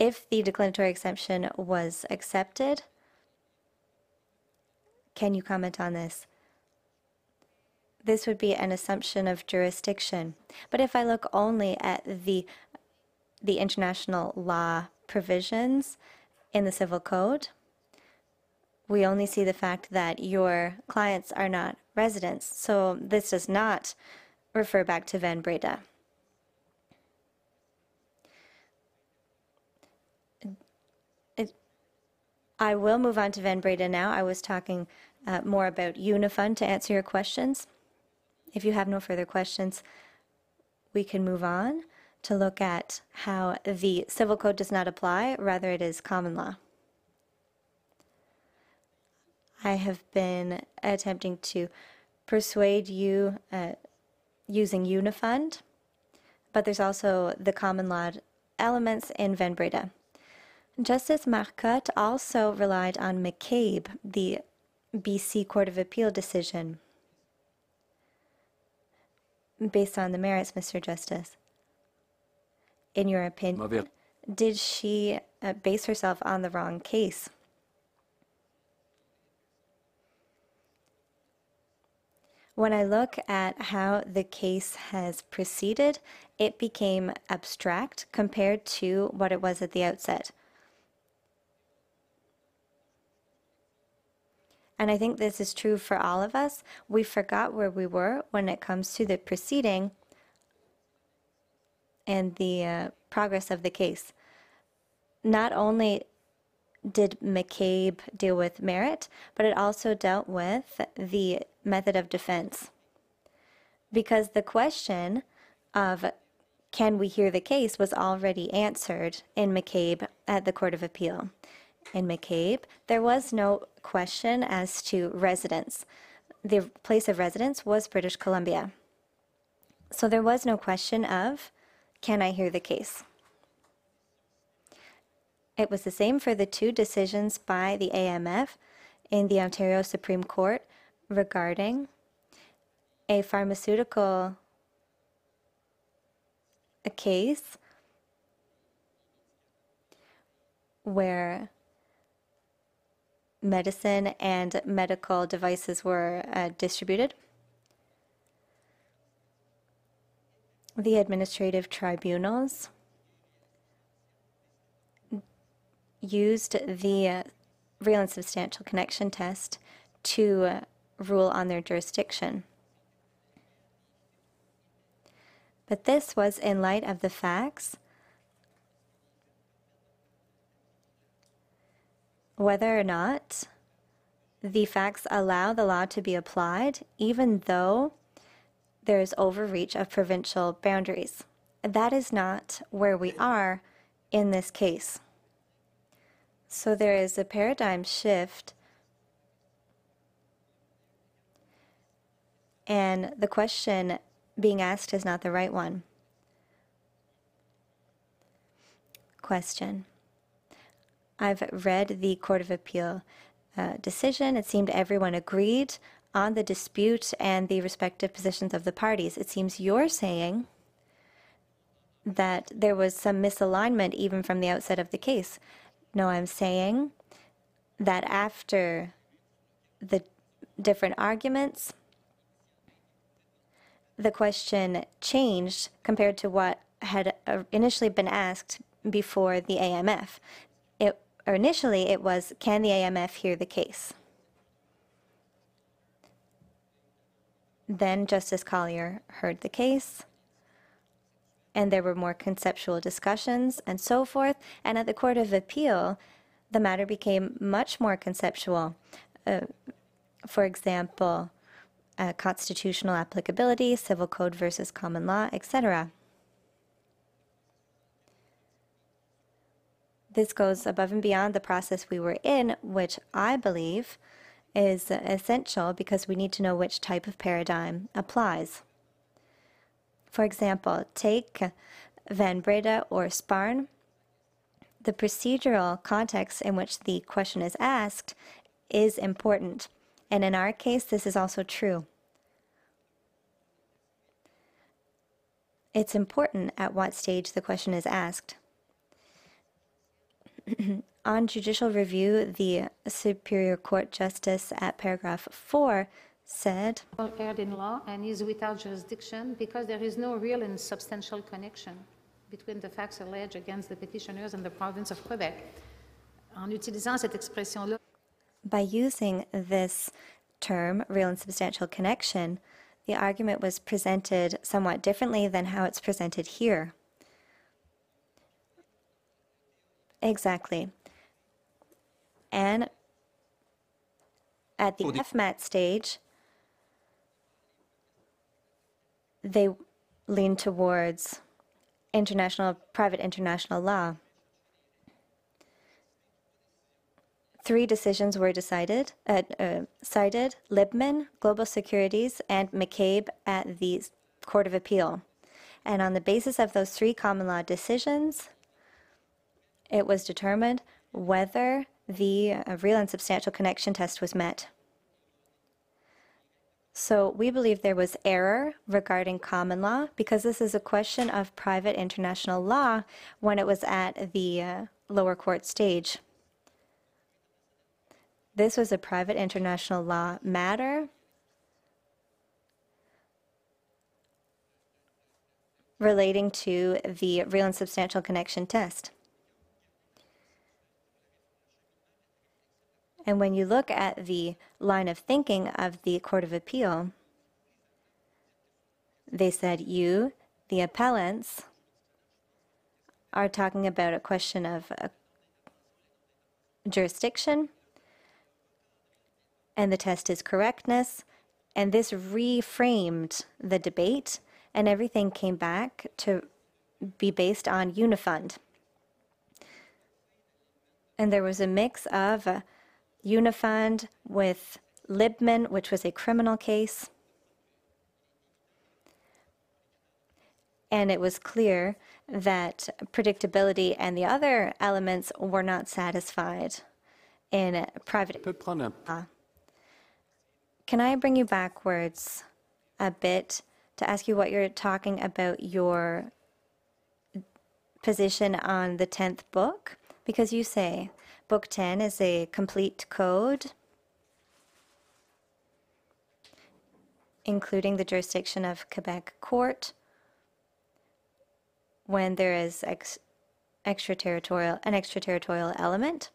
if the declinatory exemption was accepted, can you comment on this? This would be an assumption of jurisdiction. But if I look only at the the international law provisions in the civil code, we only see the fact that your clients are not residents. So this does not refer back to Van Breda. I will move on to Van Breda now. I was talking uh, more about Unifund to answer your questions. If you have no further questions, we can move on to look at how the civil code does not apply, rather, it is common law. I have been attempting to persuade you uh, using Unifund, but there's also the common law elements in Van Breda. Justice Marcotte also relied on McCabe, the BC Court of Appeal decision, based on the merits, Mr. Justice. In your opinion, did she uh, base herself on the wrong case? When I look at how the case has proceeded, it became abstract compared to what it was at the outset. And I think this is true for all of us. We forgot where we were when it comes to the proceeding and the uh, progress of the case. Not only did McCabe deal with merit, but it also dealt with the method of defense. Because the question of can we hear the case was already answered in McCabe at the Court of Appeal. In McCabe, there was no question as to residence. The place of residence was British Columbia. So there was no question of can I hear the case? It was the same for the two decisions by the AMF in the Ontario Supreme Court regarding a pharmaceutical case where medicine and medical devices were uh, distributed. The administrative tribunals used the uh, real and substantial connection test to uh, rule on their jurisdiction. But this was in light of the facts whether or not the facts allow the law to be applied, even though there is overreach of provincial boundaries. That is not where we are in this case. So there is a paradigm shift. And the question being asked is not the right one. Question. I've read the Court of Appeal uh, decision. It seemed everyone agreed on the dispute and the respective positions of the parties. It seems you're saying that there was some misalignment even from the outset of the case. No, I'm saying that after the different arguments, the question changed compared to what had uh, initially been asked before the AMF. Or initially, it was can the AMF hear the case? Then Justice Collier heard the case, and there were more conceptual discussions and so forth. And at the Court of Appeal, the matter became much more conceptual. Uh, for example, uh, constitutional applicability, civil code versus common law, etc. This goes above and beyond the process we were in, which I believe is essential because we need to know which type of paradigm applies. For example, take Van Breda or Sparn. The procedural context in which the question is asked is important. And in our case, this is also true. It's important at what stage the question is asked. On judicial review, the Superior Court Justice at paragraph 4 said erred in law and is without jurisdiction because there is no real and substantial connection between the facts alleged against the petitioners and the province of Quebec. En utilisant cette expression-là, by using this term, real and substantial connection, the argument was presented somewhat differently than how it's presented here. Exactly. And at the Oh, the- FMAT stage, they lean towards international, private international law. three decisions were decided, uh, uh, cited Libman, Global Securities, and McCabe at the Court of Appeal. And on the basis of those three common law decisions, it was determined whether the uh, real and substantial connection test was met. So we believe there was error regarding common law because this is a question of private international law when it was at the uh, lower court stage. This was a private international law matter. relating to the real and substantial connection test. And when you look at the line of thinking of the Court of Appeal, they said you, the appellants, are talking about a question of uh, jurisdiction, and the test is correctness. And this reframed the debate, and everything came back to be based on Unifund. And there was a mix of uh, Unifund with Libman, which was a criminal case. And it was clear that predictability and the other elements were not satisfied in private. Peut uh, Can I bring you backwards a bit to ask you what you're talking about your position on the 10th book? Because you say Book 10 is a complete code, including the jurisdiction of Quebec Court when there is ex- extraterritorial an extraterritorial element.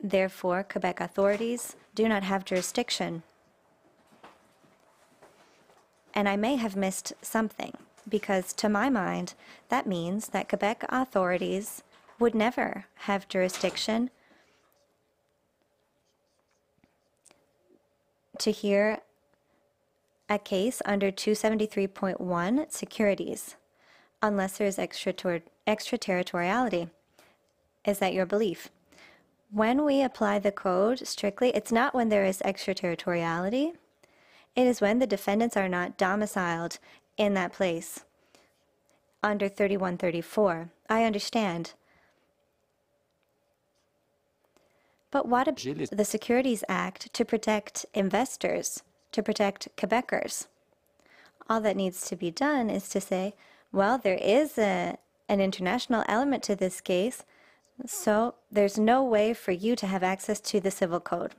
Therefore, Quebec authorities do not have jurisdiction. And I may have missed something because to my mind, that means that Quebec authorities would never have jurisdiction to hear a case under 273.1 securities unless there is extrater- extraterritoriality. Is that your belief? When we apply the code strictly, it's not when there is extraterritoriality. It is when the defendants are not domiciled in that place under 3134. I understand. But what about the Securities Act to protect investors, to protect Quebecers? All that needs to be done is to say, well, there is a, an international element to this case, so there's no way for you to have access to the civil code.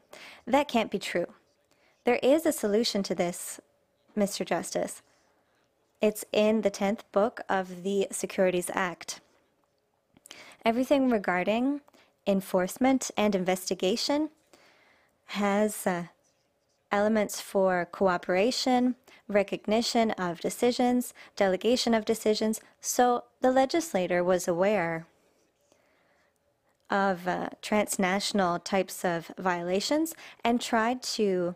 That can't be true. There is a solution to this, Mr. Justice. It's in the 10th book of the Securities Act. Everything regarding enforcement and investigation has uh, elements for cooperation, recognition of decisions, delegation of decisions. So the legislator was aware of uh, transnational types of violations and tried to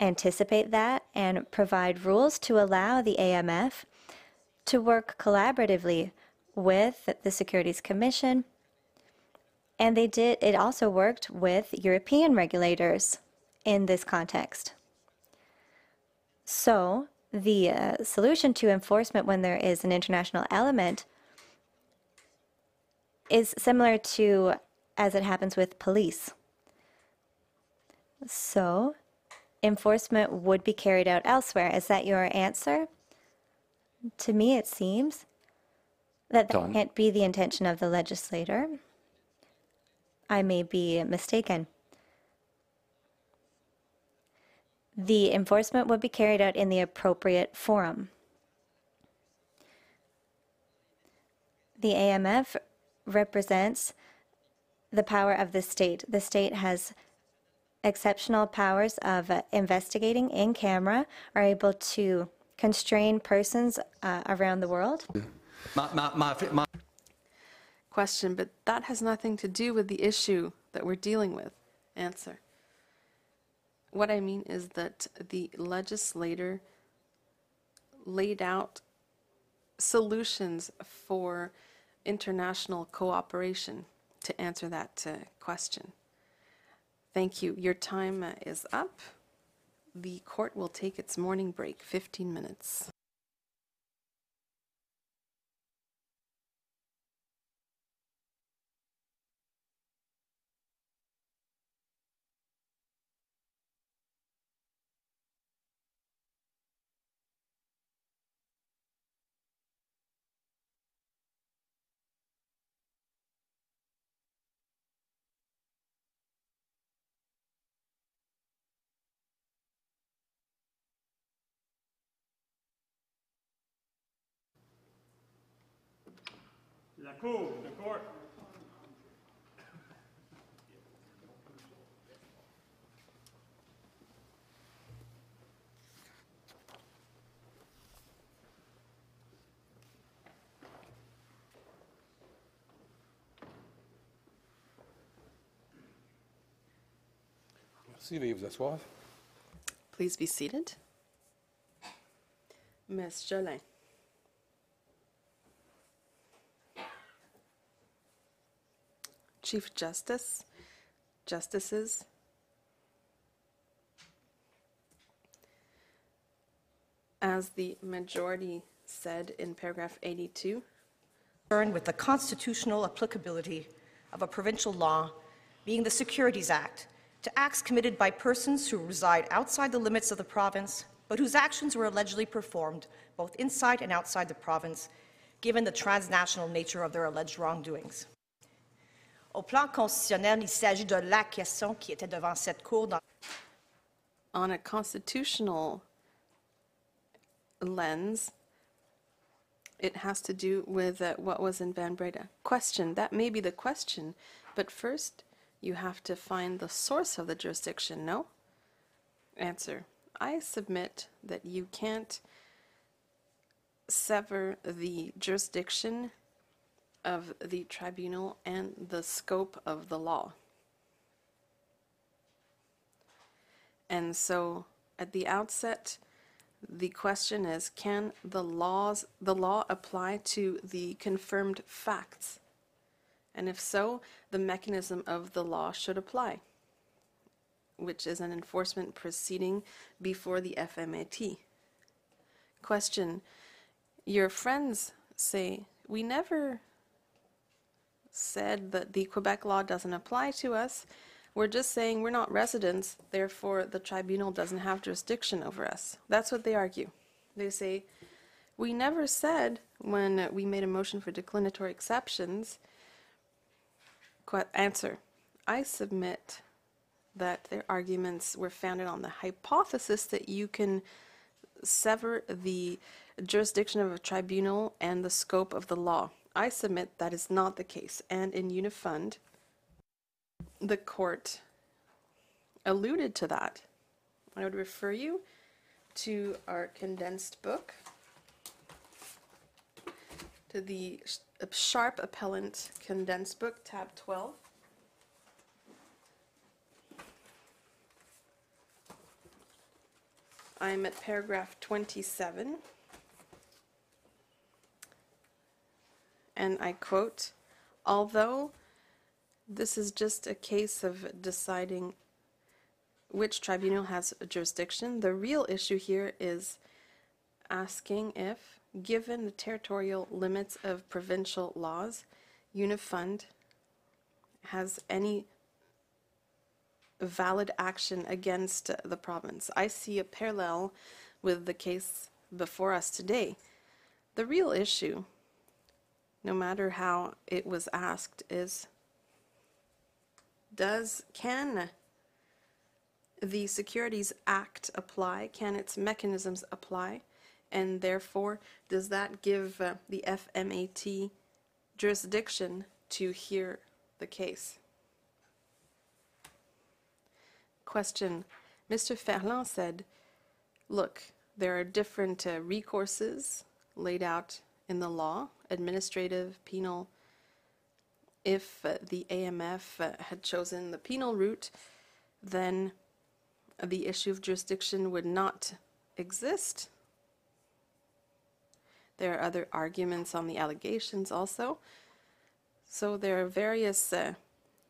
anticipate that and provide rules to allow the AMF to work collaboratively with the Securities Commission. And they did, it also worked with European regulators in this context. So, the uh, solution to enforcement when there is an international element is similar to as it happens with police. So, enforcement would be carried out elsewhere. Is that your answer? To me, it seems that that Done. can't be the intention of the legislator. I may be mistaken. The enforcement would be carried out in the appropriate forum. The AMF represents the power of the state. The state has exceptional powers of uh, investigating in camera, are able to constrain persons uh, around the world. Ma- ma- ma- ma- Question, but that has nothing to do with the issue that we're dealing with. Answer. What I mean is that the legislator laid out solutions for international cooperation to answer that uh, question. Thank you. Your time is up. The court will take its morning break, 15 minutes. La Cour, the court. Merci, veuillez vous asseoir. Please be seated. Ms. Jolin. Chief Justice, Justices, as the majority said in paragraph 82, concerned with the constitutional applicability of a provincial law, being the Securities Act, to acts committed by persons who reside outside the limits of the province, but whose actions were allegedly performed both inside and outside the province, given the transnational nature of their alleged wrongdoings. Au plan constitutionnel, il s'agit de la question qui était devant cette Cour dans on a constitutional lens, it has to do with uh, what was in Van Breda. Question, that may be the question, but first you have to find the source of the jurisdiction, no? Answer, I submit that you can't sever the jurisdiction of the tribunal and the scope of the law. And so at the outset, the question is can the laws the law apply to the confirmed facts? And if so, the mechanism of the law should apply, which is an enforcement proceeding before the FMAT. Question Your friends say, we never said that the Quebec law doesn't apply to us. We're just saying we're not residents, therefore the tribunal doesn't have jurisdiction over us. That's what they argue. They say, we never said when we made a motion for declinatory exceptions. Answer, I submit that their arguments were founded on the hypothesis that you can sever the jurisdiction of a tribunal and the scope of the law. I submit that is not the case, and in Unifund, the court alluded to that. I would refer you to our condensed book, to the Sharp Appellant Condensed Book, tab 12. I'm at paragraph 27. And I quote, although this is just a case of deciding which tribunal has jurisdiction. The real issue here is asking if, given the territorial limits of provincial laws, Unifund has any valid action against the province. I see a parallel with the case before us today. The real issue, no matter how it was asked, is does can the Securities Act apply? Can its mechanisms apply? And therefore, does that give uh, the FMAT jurisdiction to hear the case? Question. Mr. Ferland said, look, there are different uh, recourses laid out in the law, administrative, penal, if uh, the AMF uh, had chosen the penal route, then the issue of jurisdiction would not exist. There are other arguments on the allegations also, So there are various uh,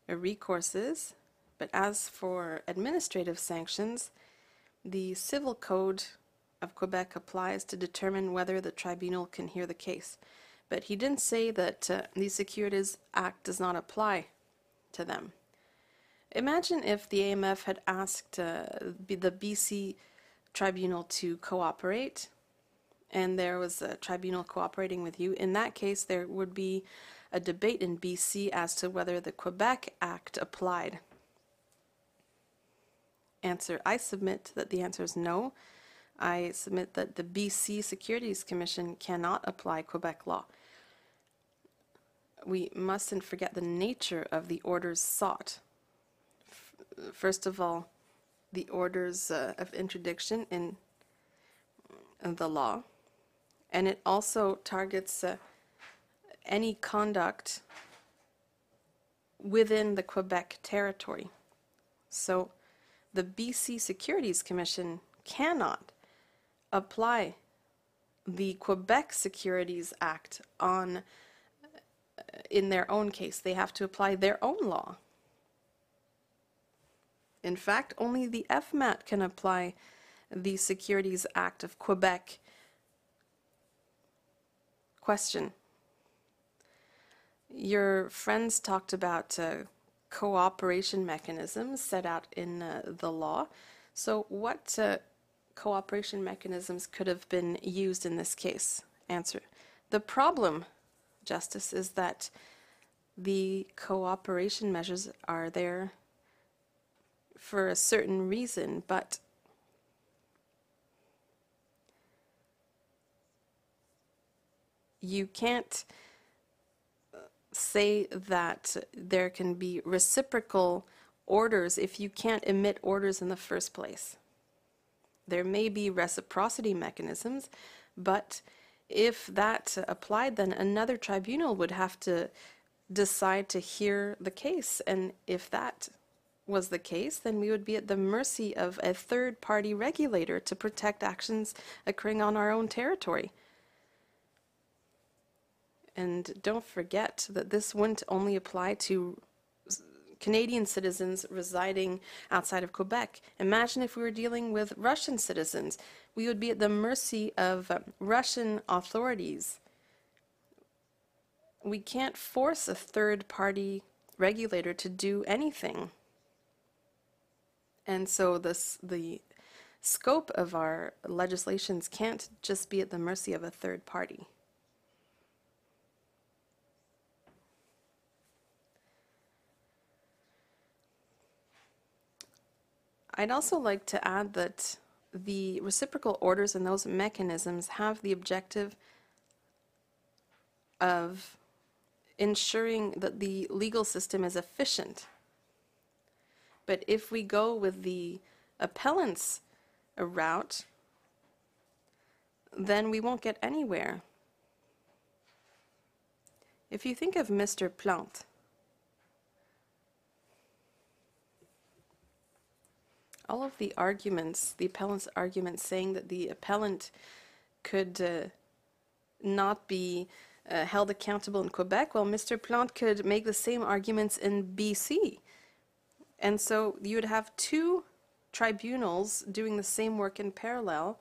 recourses, but as for administrative sanctions, the Civil Code of Quebec applies to determine whether the tribunal can hear the case. But he didn't say that uh, the Securities Act does not apply to them. Imagine if the AMF had asked uh, the BC tribunal to cooperate, and there was a tribunal cooperating with you. In that case, there would be a debate in BC as to whether the Quebec Act applied. Answer I submit that the answer is no. I submit that the BC Securities Commission cannot apply Quebec law. We mustn't forget the nature of the orders sought. First of all, the orders uh, of interdiction in the law, and it also targets uh, any conduct within the Quebec territory. So the BC Securities Commission cannot apply the Quebec Securities Act on, uh, in their own case. They have to apply their own law. In fact, only the FMAT can apply the Securities Act of Quebec. Question. Your friends talked about uh, cooperation mechanisms set out in uh, the law. So, what uh, cooperation mechanisms could have been used in this case? Answer. The problem, Justice, is that the cooperation measures are there for a certain reason, but you can't uh, say that there can be reciprocal orders if you can't emit orders in the first place. There may be reciprocity mechanisms, but if that applied, then another tribunal would have to decide to hear the case. And if that was the case, then we would be at the mercy of a third party regulator to protect actions occurring on our own territory. And don't forget that this wouldn't only apply to Canadian citizens residing outside of Quebec. Imagine if we were dealing with Russian citizens. We would be at the mercy of uh, Russian authorities. We can't force a third party regulator to do anything. And so this the scope of our legislations can't just be at the mercy of a third party. I'd also like to add that the reciprocal orders and those mechanisms have the objective of ensuring that the legal system is efficient. But if we go with the appellant's route, then we won't get anywhere. If you think of Mr. Plante, all of the arguments, the appellant's arguments saying that the appellant could uh, not be uh, held accountable in Quebec, well, Mr. Plante could make the same arguments in BC. And so you would have two tribunals doing the same work in parallel,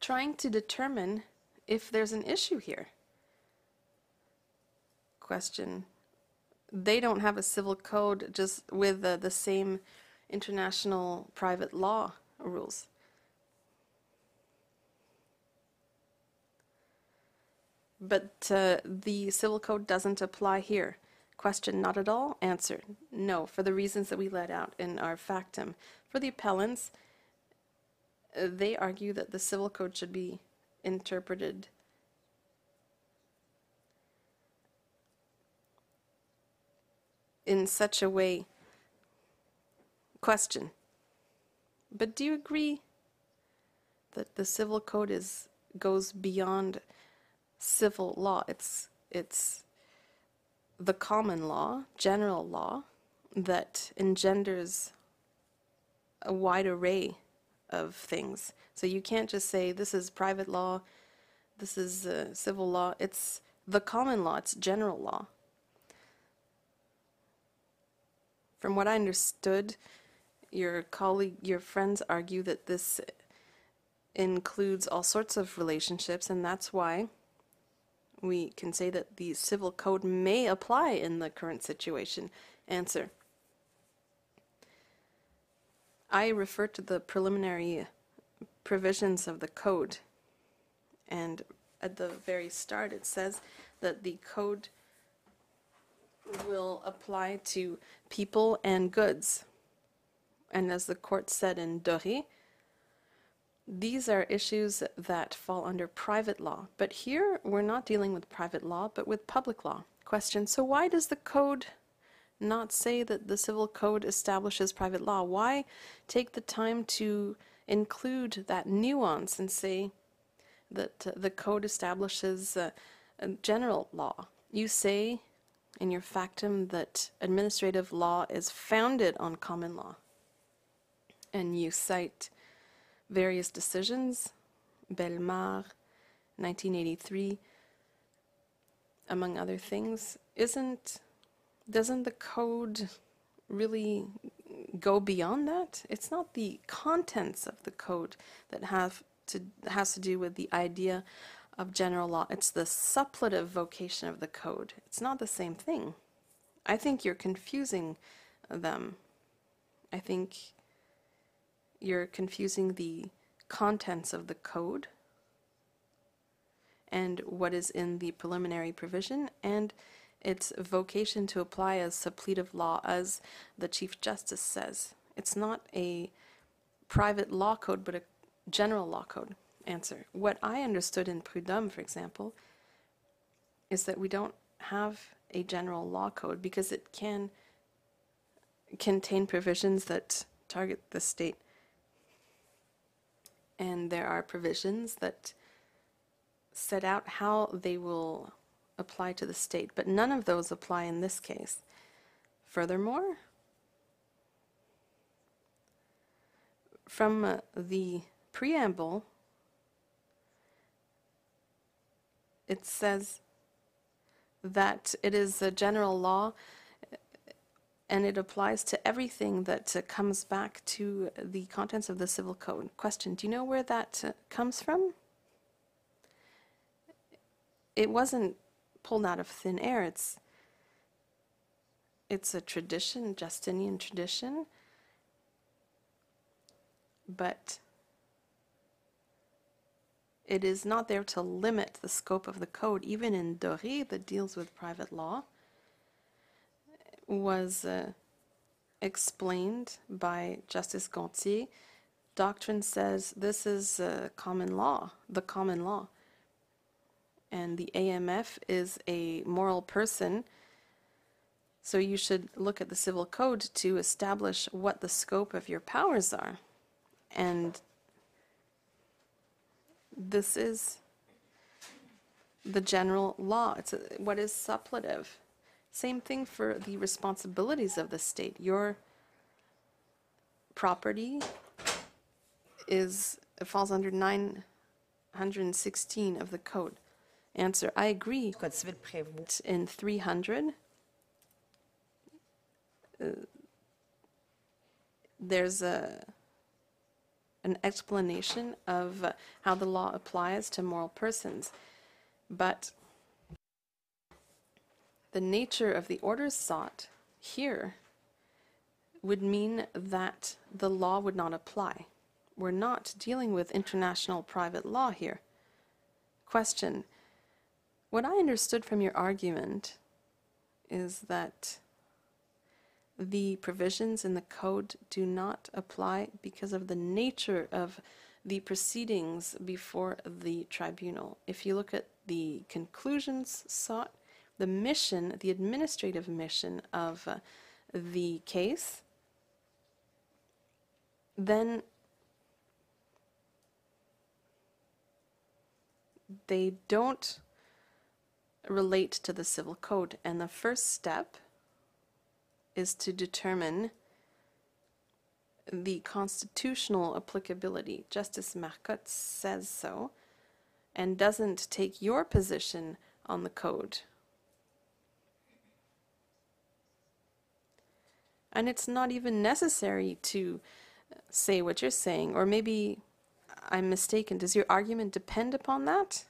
trying to determine if there's an issue here. Question. They don't have a civil code just with uh, the same international private law rules. But uh, the civil code doesn't apply here. Question, not at all? Answer, no, for the reasons that we let out in our factum. For the appellants, they argue that the civil code should be interpreted in such a way. Question, but do you agree that the civil code is goes beyond civil law? It's it's the common law, general law, that engenders a wide array of things. So you can't just say this is private law, this is uh, civil law. It's the common law, it's general law. From what I understood, your colleague, your friends argue that this includes all sorts of relationships, and that's why we can say that the civil code may apply in the current situation. Answer. I refer to the preliminary provisions of the code, and at the very start it says that the code will apply to people and goods. And as the court said in Doré, these are issues that fall under private law. But here we're not dealing with private law, but with public law. Question So, why does the code not say that the civil code establishes private law? Why take the time to include that nuance and say that uh, the code establishes uh, general law? You say in your factum that administrative law is founded on common law. And you cite various decisions, Belmar, 1983, among other things. Isn't doesn't the code really go beyond that? It's not the contents of the code that have to has to do with the idea of general law. It's the suppletive vocation of the code. It's not the same thing. I think you're confusing them. I think you're confusing the contents of the code and what is in the preliminary provision and its vocation to apply as suppletive law, as the Chief Justice says. It's not a private law code, but a general law code. Answer. What I understood in Prud'homme, for example, is that we don't have a general law code because it can contain provisions that target the state. And there are provisions that set out how they will apply to the state, but none of those apply in this case. Furthermore, from uh, the preamble, it says that it is a general law and it applies to everything that uh, comes back to the contents of the civil code. Question Do you know where that uh, comes from? It wasn't pulled out of thin air. It's it's a tradition, Justinian tradition, but it is not there to limit the scope of the code. Even in Doré, that deals with private law, was uh, explained by Justice Gontier. Doctrine says this is uh, common law, the common law and the AMF is a moral person. So you should look at the civil code to establish what the scope of your powers are. And this is the general law. It's a, what is suppletive. Same thing for the responsibilities of the state. Your property is falls under 916 of the code. Answer, I agree. In 300, uh, there's a, an explanation of uh, how the law applies to moral persons. But the nature of the orders sought here would mean that the law would not apply. We're not dealing with international private law here. Question what I understood from your argument is that the provisions in the code do not apply because of the nature of the proceedings before the tribunal. If you look at the conclusions sought, the mission, the administrative mission of uh, the case, then they don't relate to the civil code. And the first step is to determine the constitutional applicability. Justice Marcotte says so and doesn't take your position on the code. And it's not even necessary to say what you're saying, or maybe I'm mistaken. Does your argument depend upon that?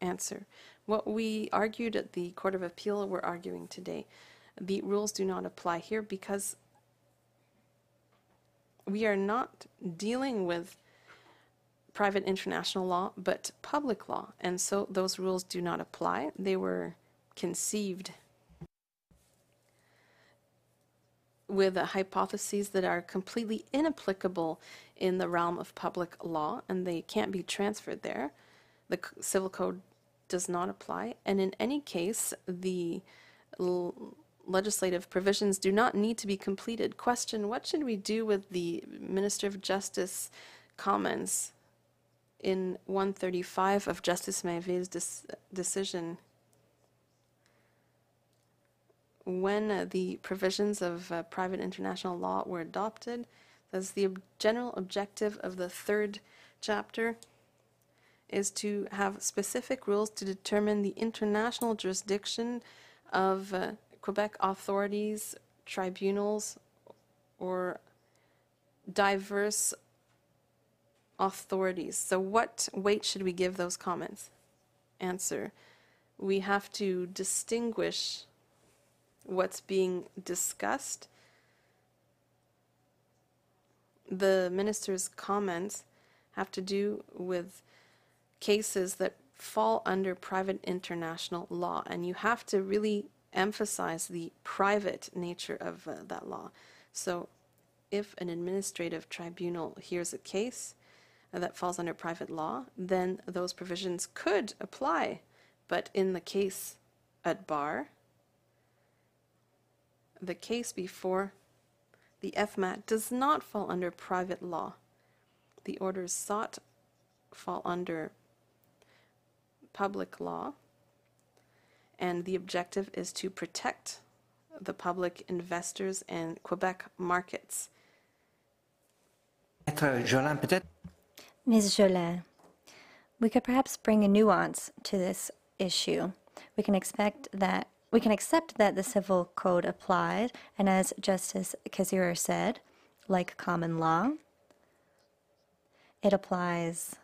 Answer. What we argued at the Court of Appeal, we're arguing today. The rules do not apply here because we are not dealing with private international law, but public law. And so those rules do not apply. They were conceived with hypotheses that are completely inapplicable in the realm of public law, and they can't be transferred there. The c- civil code does not apply, and in any case, the l- legislative provisions do not need to be completed. Question, what should we do with the Minister of Justice comments in 135 of Justice Mainville's dis- decision? When uh, the provisions of uh, private international law were adopted, as the ob- general objective of the third chapter is to have specific rules to determine the international jurisdiction of uh, Quebec authorities, tribunals, or diverse authorities. So, what weight should we give those comments? Answer We have to distinguish what's being discussed. The minister's comments have to do with cases that fall under private international law, and you have to really emphasize the private nature of uh, that law. So, if an administrative tribunal hears a case uh, that falls under private law, then those provisions could apply. But in the case at bar, the case before the FMAT does not fall under private law. The orders sought fall under public law, and the objective is to protect the public investors and Quebec markets. Maître Jolin, peut-être Ms. Jolin, we could perhaps bring a nuance to this issue. We can expect that we can accept that the civil code applied, and as Justice Kasirer said, like common law, it applies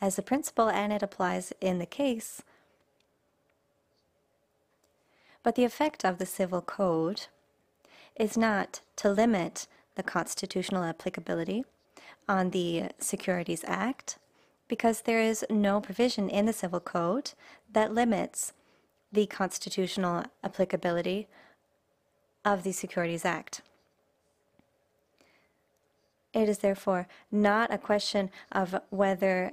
as a principle and it applies in the case. But the effect of the civil code is not to limit the constitutional applicability on the Securities Act because there is no provision in the Civil Code that limits the constitutional applicability of the Securities Act. It is therefore not a question of whether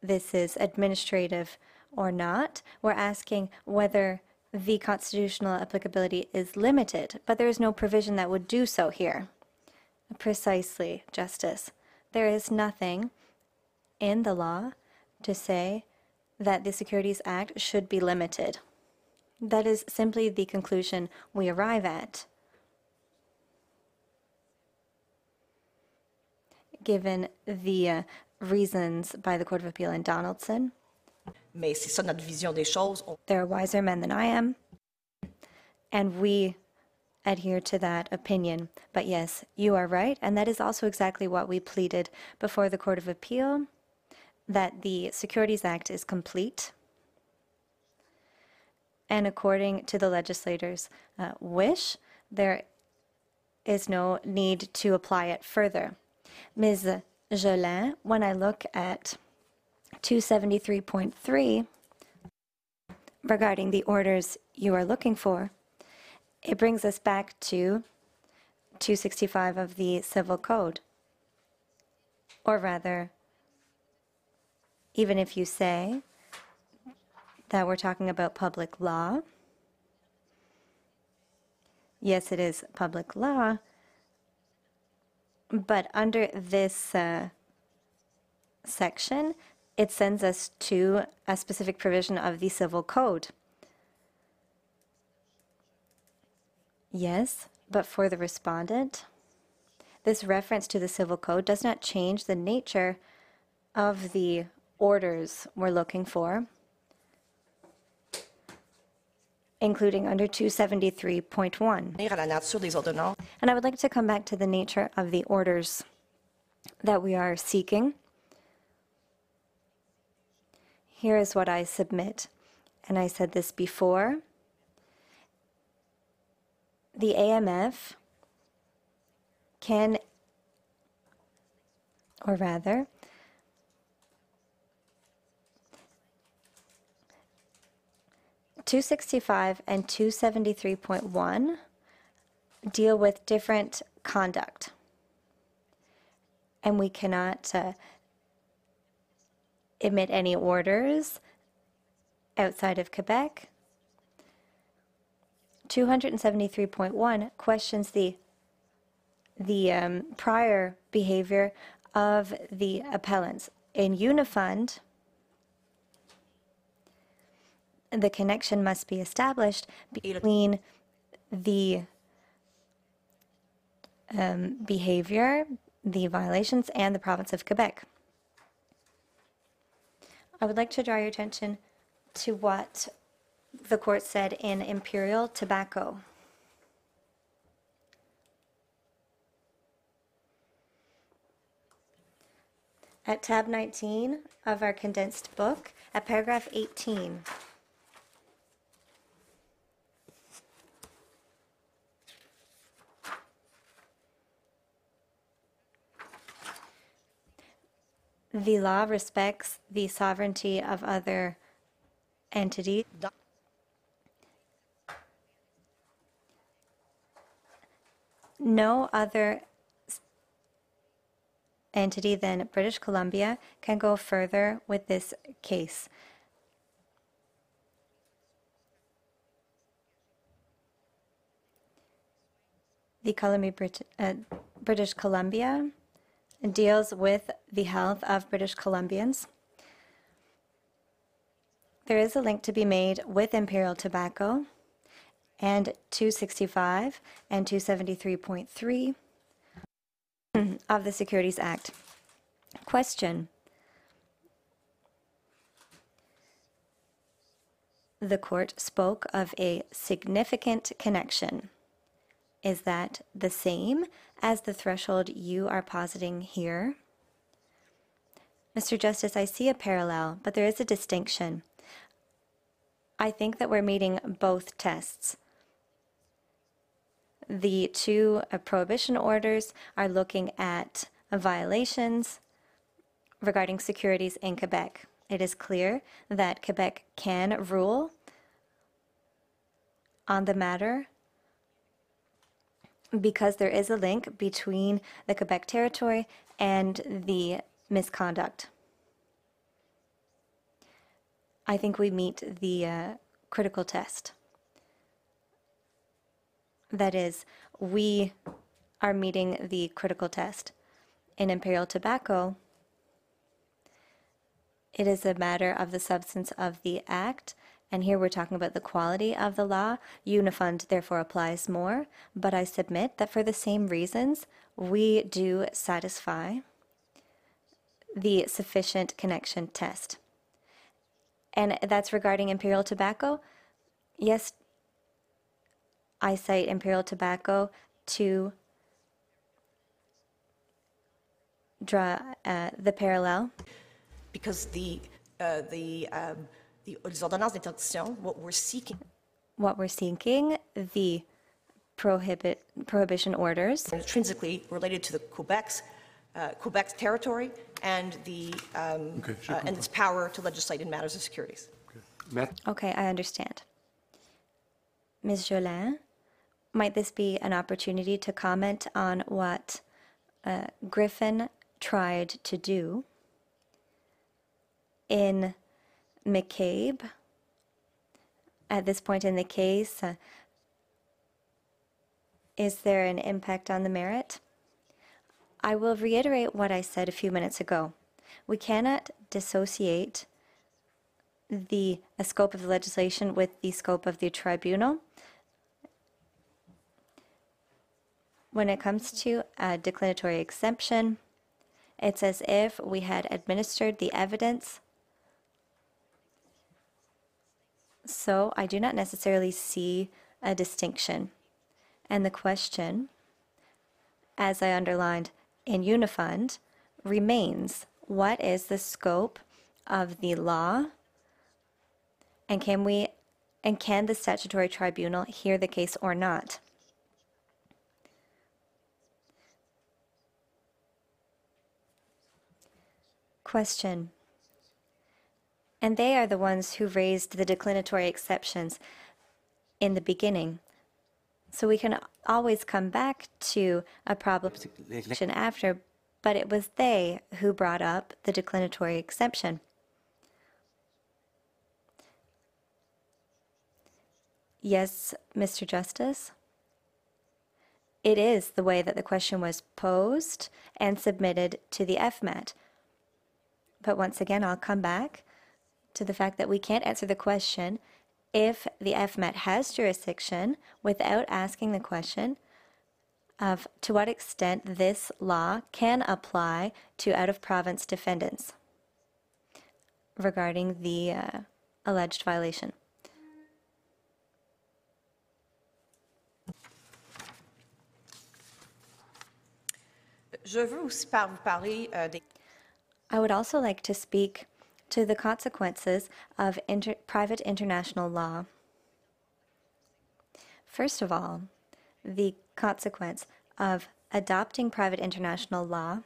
this is administrative or not. We're asking whether the constitutional applicability is limited, but there is no provision that would do so here. Precisely, Justice. There is nothing in the law to say that the Securities Act should be limited. That is simply the conclusion we arrive at. Given the uh, reasons by the Court of Appeal in Donaldson, Mais c'est ça notre vision des choses. There are wiser men than I am, and we adhere to that opinion. But yes, you are right, and that is also exactly what we pleaded before the Court of Appeal that the Securities Act is complete. And according to the legislators' uh, wish, there is no need to apply it further. Ms. Jolin, when I look at 273.3 regarding the orders you are looking for, it brings us back to 265 of the Civil Code. Or rather, even if you say that we're talking about public law, yes, it is public law, but under this uh, section, it sends us to a specific provision of the Civil Code. Yes, but for the respondent, this reference to the Civil Code does not change the nature of the orders we're looking for. including under 273.1. à la nature des ordonnances And I would like to come back to the nature of the orders that we are seeking. Here is what I submit, and I said this before. The AMF can, or rather, Two sixty-five and two seventy-three point one deal with different conduct. And we cannot uh, emit any orders outside of Quebec. 273.1 questions the the um, prior behavior of the appellants. In Unifund, the connection must be established between the um, behavior, the violations, and the province of Quebec. I would like to draw your attention to what the court said in Imperial Tobacco. At tab 19 of our condensed book, at paragraph 18. The law respects the sovereignty of other entities. No other entity than British Columbia can go further with this case. The Columbia, Brit- uh, British Columbia deals with the health of British Columbians. There is a link to be made with Imperial Tobacco and 265 and 273.3 of the Securities Act. Question. The court spoke of a significant connection. Is that the same as the threshold you are positing here? Mr. Justice, I see a parallel, but there is a distinction. I think that we're meeting both tests. The two uh, prohibition orders are looking at violations regarding securities in Quebec. It is clear that Quebec can rule on the matter because there is a link between the Quebec territory and the misconduct. I think we meet the uh, critical test. That is, we are meeting the critical test. In Imperial Tobacco, it is a matter of the substance of the act, and here we're talking about the quality of the law. Unifund therefore applies more, but I submit that for the same reasons, we do satisfy the sufficient connection test. And that's regarding Imperial Tobacco. Yes, I cite Imperial Tobacco to draw uh, the parallel. because the, uh, the, um, the les ordonnances d'interdiction, what we're seeking What we're seeking, the prohibit prohibition orders, intrinsically related to the Quebec's, uh, Quebec's territory and the, um, Okay, uh, and its power to legislate in matters of securities. Met- Okay, I understand. Ms. Jolin, might this be an opportunity to comment on what uh, Griffin tried to do in McCabe? At this point in the case, uh, is there an impact on the merit? I will reiterate what I said a few minutes ago. We cannot dissociate the scope of the legislation with the scope of the tribunal. When it comes to a declinatory exemption, it's as if we had administered the evidence So I do not necessarily see a distinction. And the question, as I underlined in Unifund, remains what is the scope of the law? And can we and can the statutory tribunal hear the case or not? Question. And they are the ones who raised the declinatory exceptions in the beginning. So we can always come back to a problem after, but it was they who brought up the declinatory exception. Yes, Mr. Justice? It is the way that the question was posed and submitted to the FMAT. But once again, I'll come back to the fact that we can't answer the question if the FMAT has jurisdiction without asking the question of to what extent this law can apply to out of province defendants regarding the uh, alleged violation. Je veux aussi par- vous parler euh, I would also like to speak to the consequences of inter- private international law. First of all, the consequence of adopting private international law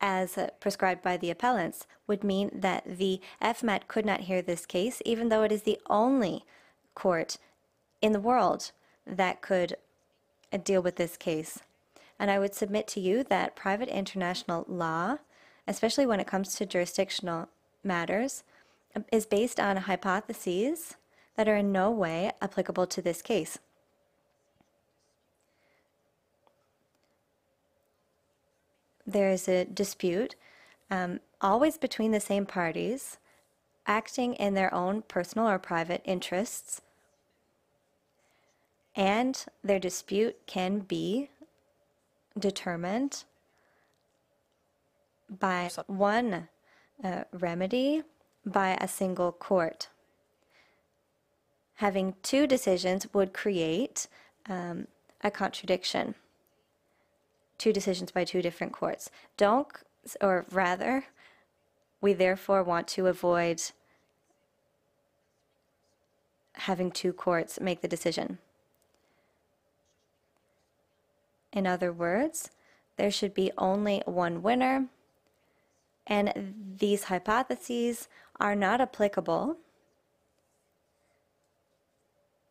as uh, prescribed by the appellants would mean that the FMAT could not hear this case, even though it is the only court in the world that could uh, deal with this case. And I would submit to you that private international law, especially when it comes to jurisdictional matters, is based on hypotheses that are in no way applicable to this case. There is a dispute um, always between the same parties acting in their own personal or private interests, and their dispute can be determined by one uh, remedy by a single court. Having two decisions would create um, a contradiction. Two decisions by two different courts. Don't, or rather, we therefore want to avoid having two courts make the decision. In other words, there should be only one winner, and these hypotheses are not applicable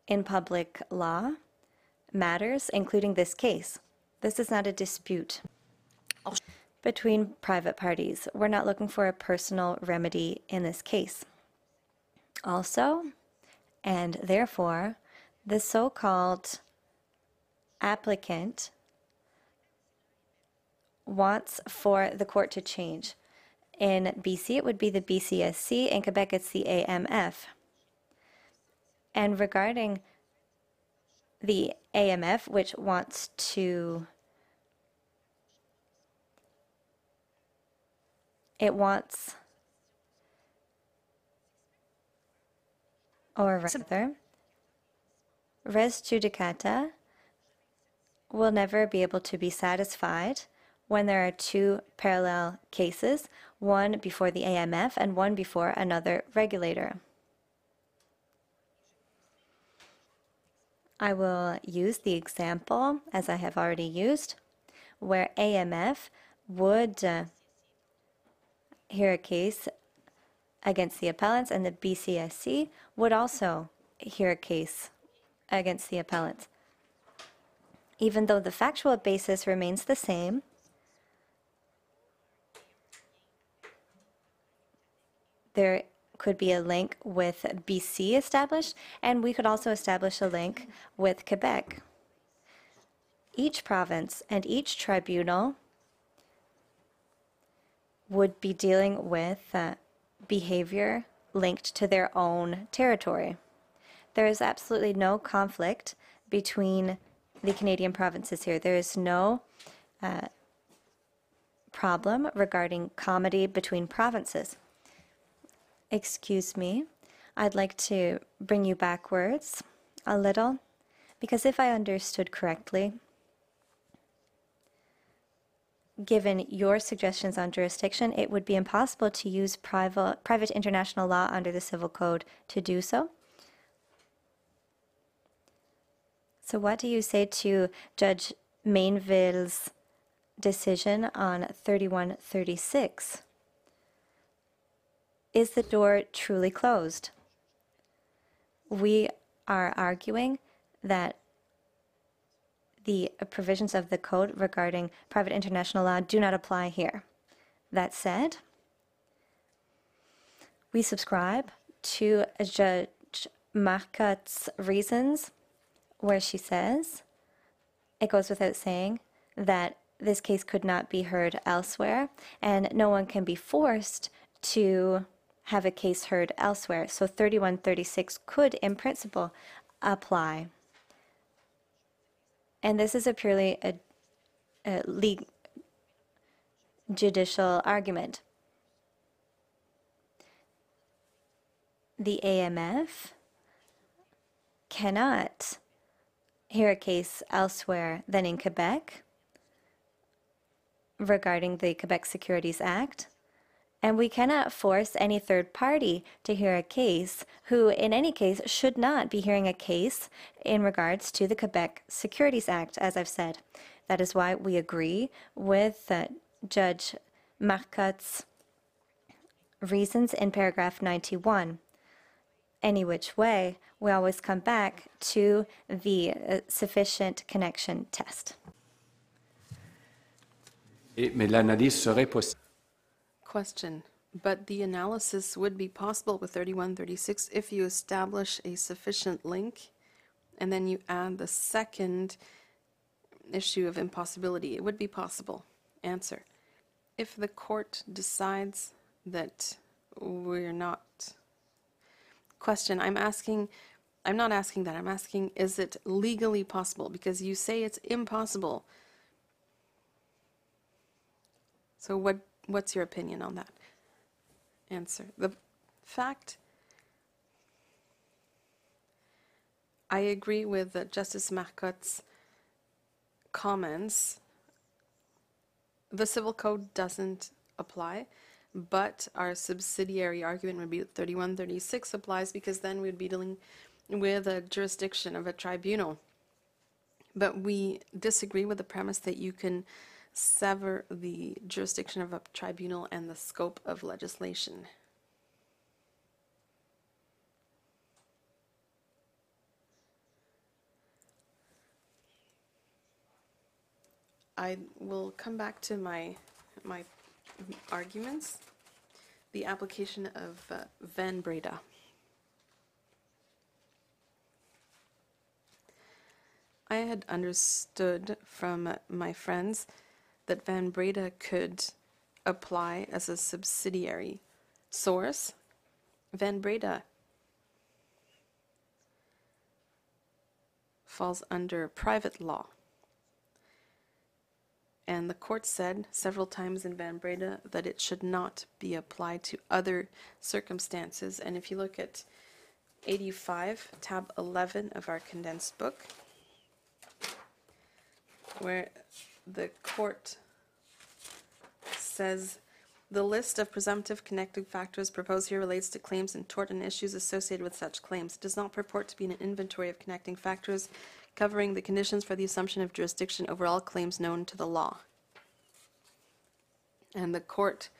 in public law matters, including this case. This is not a dispute between private parties. We're not looking for a personal remedy in this case. Also, and therefore, the so called applicant wants for the court to change. In BC, it would be the BCSC. In Quebec, it's the AMF. And regarding the AMF, which wants to, it wants, or rather, res judicata will never be able to be satisfied when there are two parallel cases, one before the AMF and one before another regulator. I will use the example, as I have already used, where AMF would uh, hear a case against the appellants and the BCSC would also hear a case against the appellants. Even though the factual basis remains the same, there could be a link with BC established, and we could also establish a link with Quebec. Each province and each tribunal would be dealing with uh, behavior linked to their own territory. There is absolutely no conflict between the Canadian provinces here. There is no uh, problem regarding comity between provinces. Excuse me. I'd like to bring you backwards a little, because if I understood correctly, given your suggestions on jurisdiction, it would be impossible to use private, private international law under the Civil Code to do so. So, what do you say to Judge Mainville's decision on 3136? Is the door truly closed? We are arguing that the provisions of the code regarding private international law do not apply here. That said, we subscribe to Judge Marcotte's reasons where she says, it goes without saying, that this case could not be heard elsewhere, and no one can be forced to have a case heard elsewhere. So 3136 could, in principle, apply. And this is a purely a, a legal judicial argument. The AMF cannot hear a case elsewhere than in Quebec regarding the Quebec Securities Act. And we cannot force any third party to hear a case who, in any case, should not be hearing a case in regards to the Quebec Securities Act, as I've said. That is why we agree with uh, Judge Marcotte's reasons in paragraph 91. Any which way, we always come back to the uh, sufficient connection test. Et- mais l'analyse serait possible. Question, but the analysis would be possible with 3136 if you establish a sufficient link and then you add the second issue of impossibility. It would be possible. Answer. If the court decides that we're not. Question, I'm asking, I'm not asking that. I'm asking, is it legally possible? Because you say it's impossible. So what, what's your opinion on that? Answer. The fact, I agree with uh, Justice Marcotte's comments. The civil code doesn't apply, but our subsidiary argument would be 3136 applies because then we'd be dealing with a jurisdiction of a tribunal. But we disagree with the premise that you can sever the jurisdiction of a tribunal and the scope of legislation. I will come back to my, my arguments. The application of uh, Van Breda. I had understood from my friends that Van Breda could apply as a subsidiary source. Van Breda falls under private law. And the court said several times in Van Breda that it should not be applied to other circumstances. And if you look at 85, tab 11 of our condensed book, where the court says the list of presumptive connecting factors proposed here relates to claims in tort and issues associated with such claims. It does not purport to be an inventory of connecting factors covering the conditions for the assumption of jurisdiction over all claims known to the law. And the court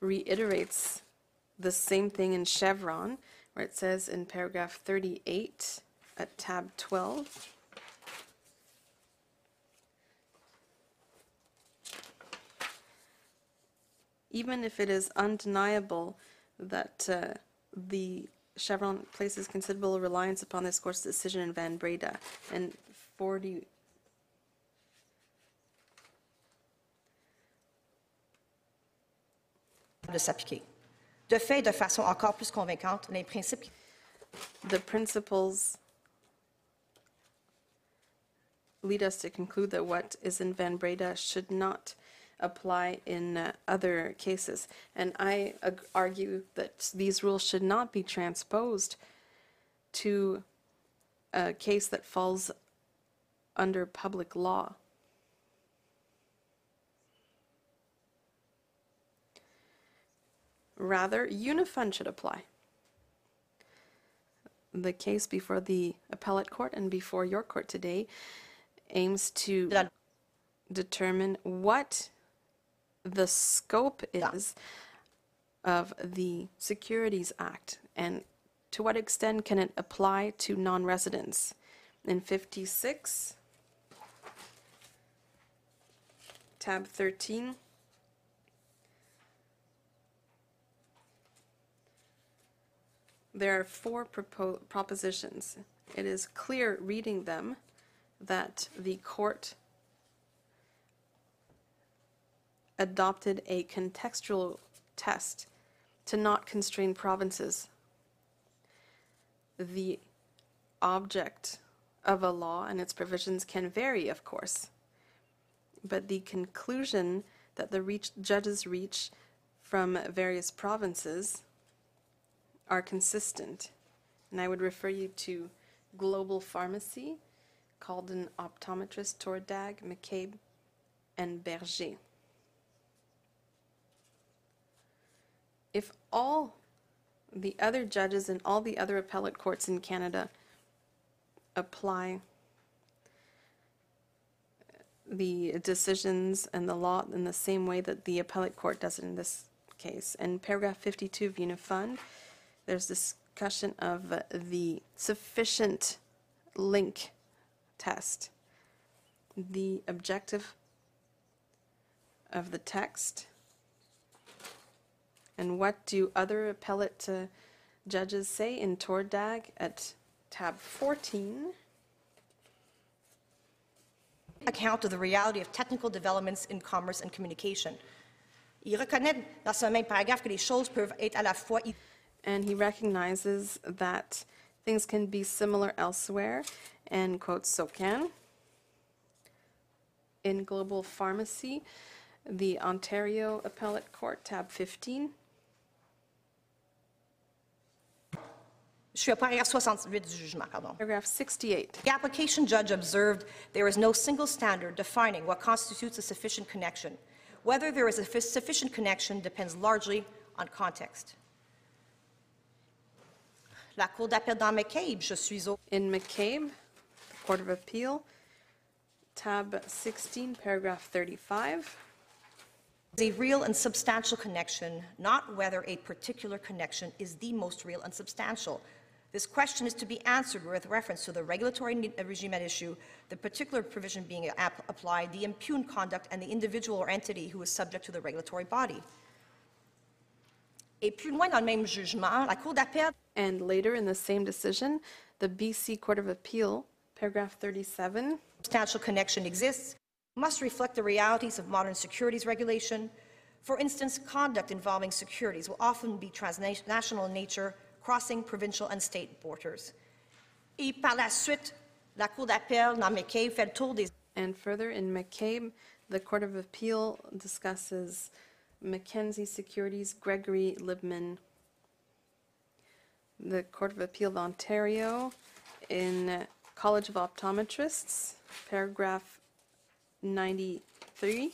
reiterates the same thing in Chevron, where it says in paragraph 38 at tab 12. Even if it is undeniable that uh, the Chevron places considerable reliance upon this court's decision in Van Breda and 40. de s'appliquer. De fait, de façon encore plus convaincante, les principes The principles lead us to conclude that what is in Van Breda should not apply in uh, other cases. And I argue that these rules should not be transposed to a case that falls under public law. Rather, Unifund should apply. The case before the appellate court and before your court today aims to determine what the scope is of the Securities Act and to what extent can it apply to non-residents. In 56, tab 13, there are four propo- propositions. It is clear reading them that the court adopted a contextual test to not constrain provinces. The object of a law and its provisions can vary, of course, but the conclusion that the reach, judges reach from various provinces are consistent. And I would refer you to Global Pharmacy, called an optometrist Torudag, McCabe, and Berger. If all the other judges in all the other appellate courts in Canada apply the decisions and the law in the same way that the appellate court does it in this case. In paragraph 52 of Unifund, there's discussion of the sufficient link test. The objective of the text. And what do other appellate uh, judges say in Torudag at tab 14? account of the reality of technical developments in commerce and communication. Il reconnaît dans ce même paragraphe que les choses peuvent être à la fois And he recognizes that things can be similar elsewhere and quotes SOCAN. In Global Pharmacy, the Ontario Appellate Court, tab 15. Je suis au paragraphe 68 du jugement, pardon. Paragraph 68. The application judge observed there is no single standard defining what constitutes a sufficient connection. Whether there is a sufficient connection depends largely on context. La Cour d'appel dans McCabe, je suis au In McCabe, the Court of Appeal, tab 16, paragraph 35. is a real and substantial connection, not whether a particular connection is the most real and substantial. This question is to be answered with reference to the regulatory uh, regime at issue, the particular provision being ap- applied, the impugned conduct, and the individual or entity who is subject to the regulatory body. Et plus loin dans le même jugement, la Cour d'appel And later in the same decision, the BC Court of Appeal, paragraph 37, substantial connection exists must reflect the realities of modern securities regulation. For instance, conduct involving securities will often be transnational in nature, crossing provincial and state borders. Et par la suite, la Cour d'appel dans McCabe fait le tour des And further, in McCabe, the Court of Appeal discusses Mackenzie Securities, Gregory Libman. The Court of Appeal of Ontario, in College of Optometrists, paragraph 93.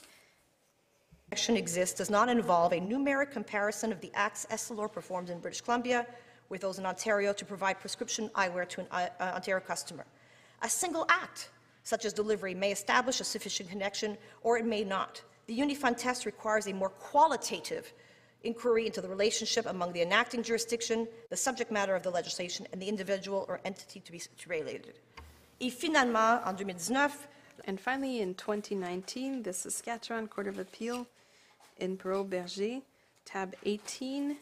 connection exists does not involve a numeric comparison of the acts Essilor performed in British Columbia with those in Ontario to provide prescription eyewear to an uh, uh, Ontario customer. A single act, such as delivery, may establish a sufficient connection or it may not. The Unifund test requires a more qualitative inquiry into the relationship among the enacting jurisdiction, the subject matter of the legislation, and the individual or entity to be be. Et finalement, en 2019, And finally, in 2019, the Saskatchewan Court of Appeal in Perot Berger, tab 18,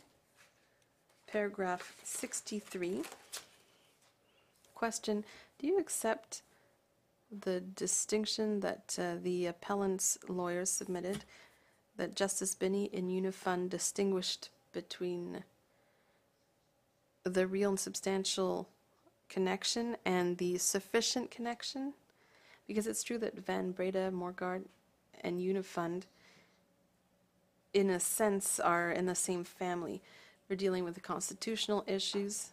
paragraph 63. Question, do you accept the distinction that uh, the appellant's lawyers submitted, that Justice Binnie in Unifund distinguished between the real and substantial connection and the sufficient connection? Because it's true that Van Breda, Morguard, and Unifund in a sense, are in the same family. We're dealing with the constitutional issues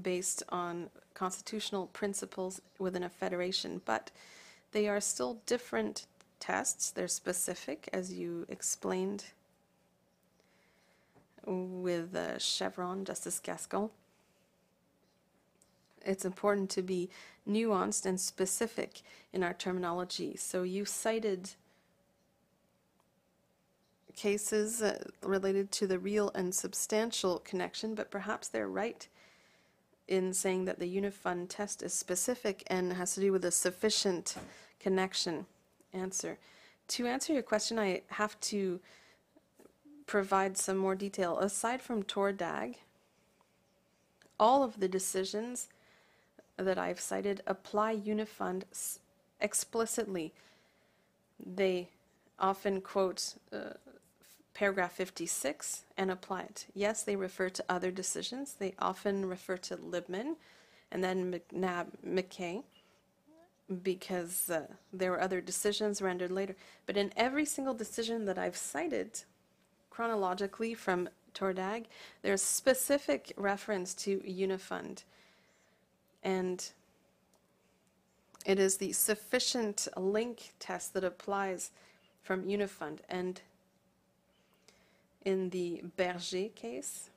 based on constitutional principles within a federation, but they are still different tests. They're specific, as you explained with uh, Chevron, Justice Gascon. It's important to be nuanced and specific in our terminology. So you cited cases uh, related to the real and substantial connection, but perhaps they're right in saying that the Unifund test is specific and has to do with a sufficient connection answer. To answer your question, I have to provide some more detail. Aside from Torudag, all of the decisions that I've cited apply Unifund explicitly. They often quote uh, paragraph 56 and apply it. Yes, they refer to other decisions. They often refer to Libman and then McNab McKay because uh, there were other decisions rendered later. But in every single decision that I've cited chronologically from Torudag, there's specific reference to Unifund. And it is the sufficient link test that applies from Unifund. And in the Berger case,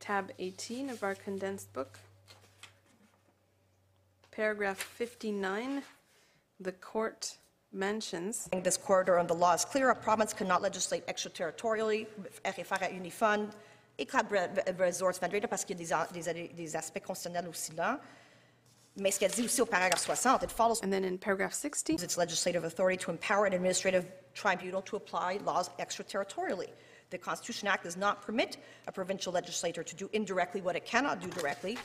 tab 18 of our condensed book, paragraph 59, the court mentions This corridor and the law is clear. A province cannot legislate extraterritorially, et Club Resorts Federated, parce qu'il y a des, des, des aspects constitutionnels aussi là. Mais ce qu'elle dit aussi au paragraphe 60, it follows And then in paragraph 60, its legislative authority to empower an administrative tribunal to apply laws extraterritorially. The Constitution Act does not permit a provincial legislator to do indirectly what it cannot do directly.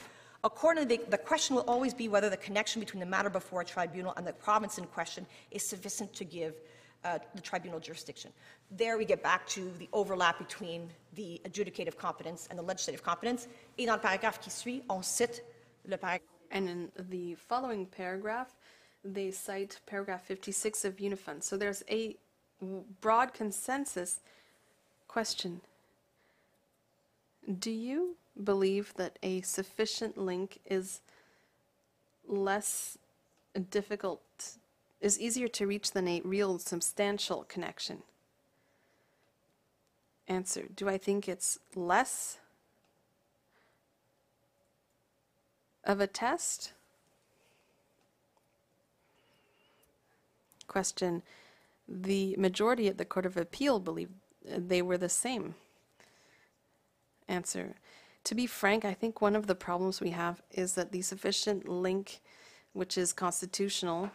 Accordingly, the, the question will always be whether the connection between the matter before a tribunal and the province in question is sufficient to give uh, the tribunal jurisdiction. There we get back to the overlap between the adjudicative competence and the legislative competence. Et dans le paragraphe qui suit, on cite le and in the following paragraph, they cite paragraph 56 of Unifund. So there's a broad consensus question. Do you believe that a sufficient link is less difficult, is easier to reach than a real substantial connection? Answer Do I think it's less of a test? Question. The majority at the Court of Appeal believed uh, they were the same. Answer. To be frank, I think one of the problems we have is that the sufficient link, which is constitutional,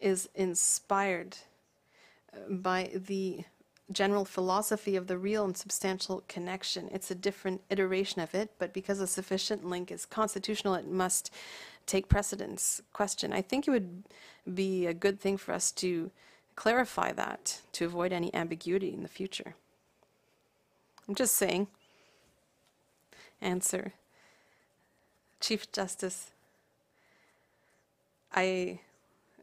is inspired uh, by the general philosophy of the real and substantial connection. It's a different iteration of it, but because a sufficient link is constitutional, it must take precedence. Question. I think it would be a good thing for us to clarify that to avoid any ambiguity in the future. I'm just saying. Answer. Chief Justice, I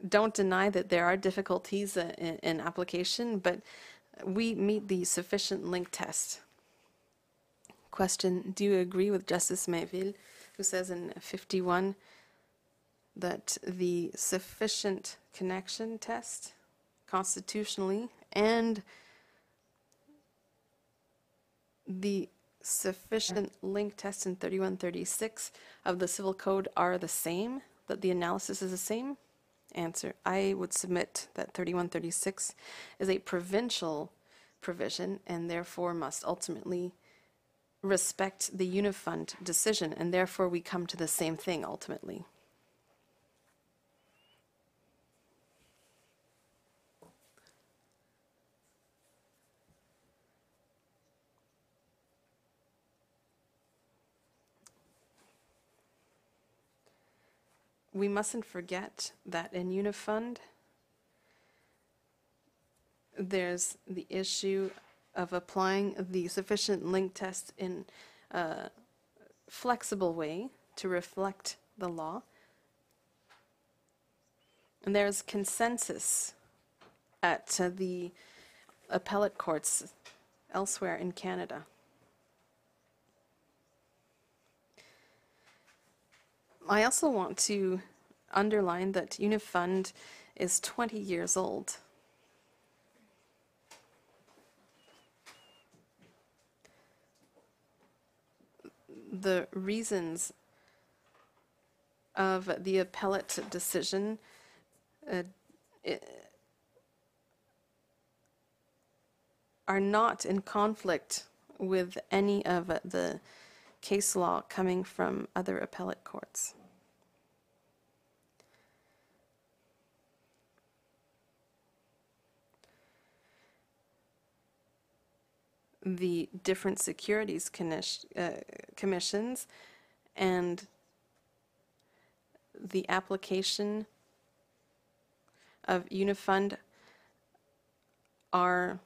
don't deny that there are difficulties in, in application, but we meet the sufficient link test. Question Do you agree with Justice Mainville, who says in 51 that the sufficient connection test constitutionally and the sufficient link test in 3136 of the Civil Code are the same, that the analysis is the same? Answer, I would submit that 3136 is a provincial provision and therefore must ultimately respect the Unifund decision, and therefore we come to the same thing ultimately. We mustn't forget that in Unifund, there's the issue of applying the sufficient link test in a flexible way to reflect the law. And there's consensus at uh, the appellate courts elsewhere in Canada. I also want to underline that Unifund is 20 years old. The reasons of the appellate decision uh, are not in conflict with any of the case law coming from other appellate courts. The different securities uh, commissions and the application of Unifund are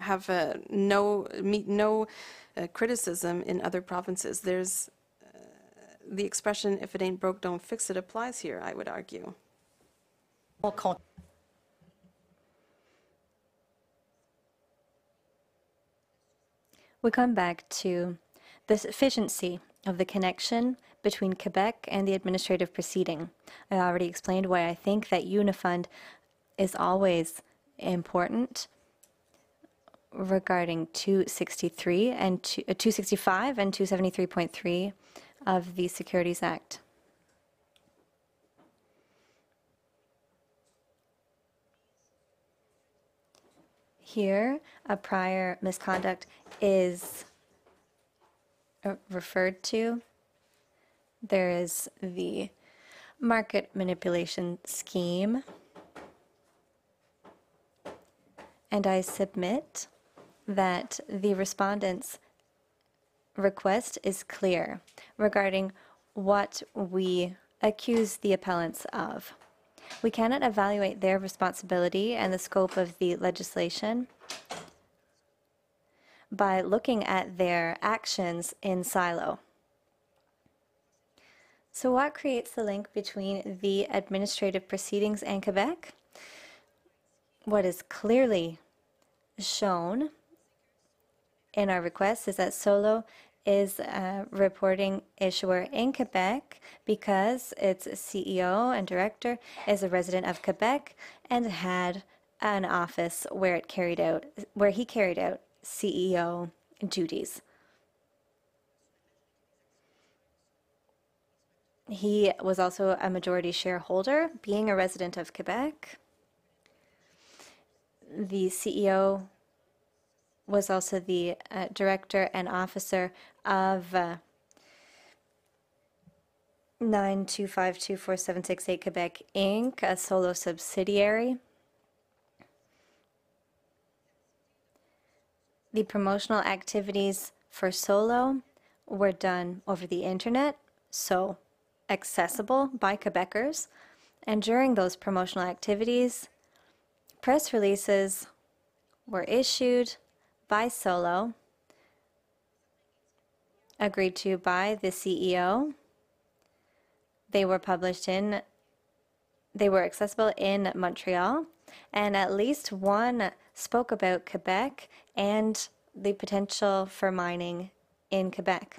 have uh, no meet no uh, criticism in other provinces. There's uh, the expression "if it ain't broke, don't fix it" applies here. I would argue. We come back to the sufficiency of the connection between Quebec and the administrative proceeding. I already explained why I think that Unifund is always important regarding 263 and two- uh, 265 and 273.3 of the Securities Act. Here, a prior misconduct is uh, referred to. There is the market manipulation scheme. And I submit that the respondent's request is clear regarding what we accuse the appellants of. We cannot evaluate their responsibility and the scope of the legislation by looking at their actions in silo. So, what creates the link between the administrative proceedings and Quebec? What is clearly shown in our request is that Solo is a reporting issuer in Quebec because its CEO and director is a resident of Quebec and had an office where it carried out where he carried out CEO duties. He was also a majority shareholder, being a resident of Quebec. The CEO was also the uh, director and officer of uh, 9252478 Quebec Inc., a solo subsidiary. The promotional activities for Solo were done over the internet, so accessible by Quebecers. And during those promotional activities, press releases were issued by Solo, agreed to by the CEO. They were published in, they were accessible in Montreal, and at least one spoke about Quebec and the potential for mining in Quebec.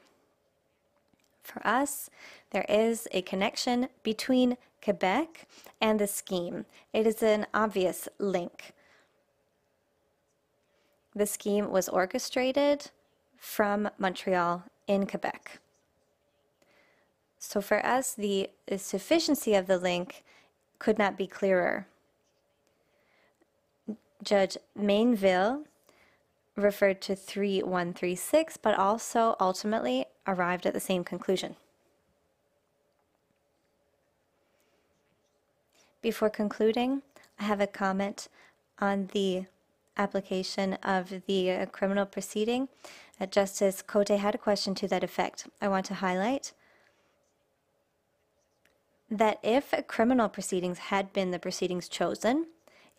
For us, there is a connection between Quebec and the scheme. It is an obvious link. The scheme was orchestrated from Montreal in Quebec. So for us, the sufficiency of the link could not be clearer. Judge Mainville referred to 3136, but also ultimately arrived at the same conclusion. Before concluding, I have a comment on the application of the uh, criminal proceeding. Uh, Justice Cote had a question to that effect. I want to highlight that if criminal proceedings had been the proceedings chosen,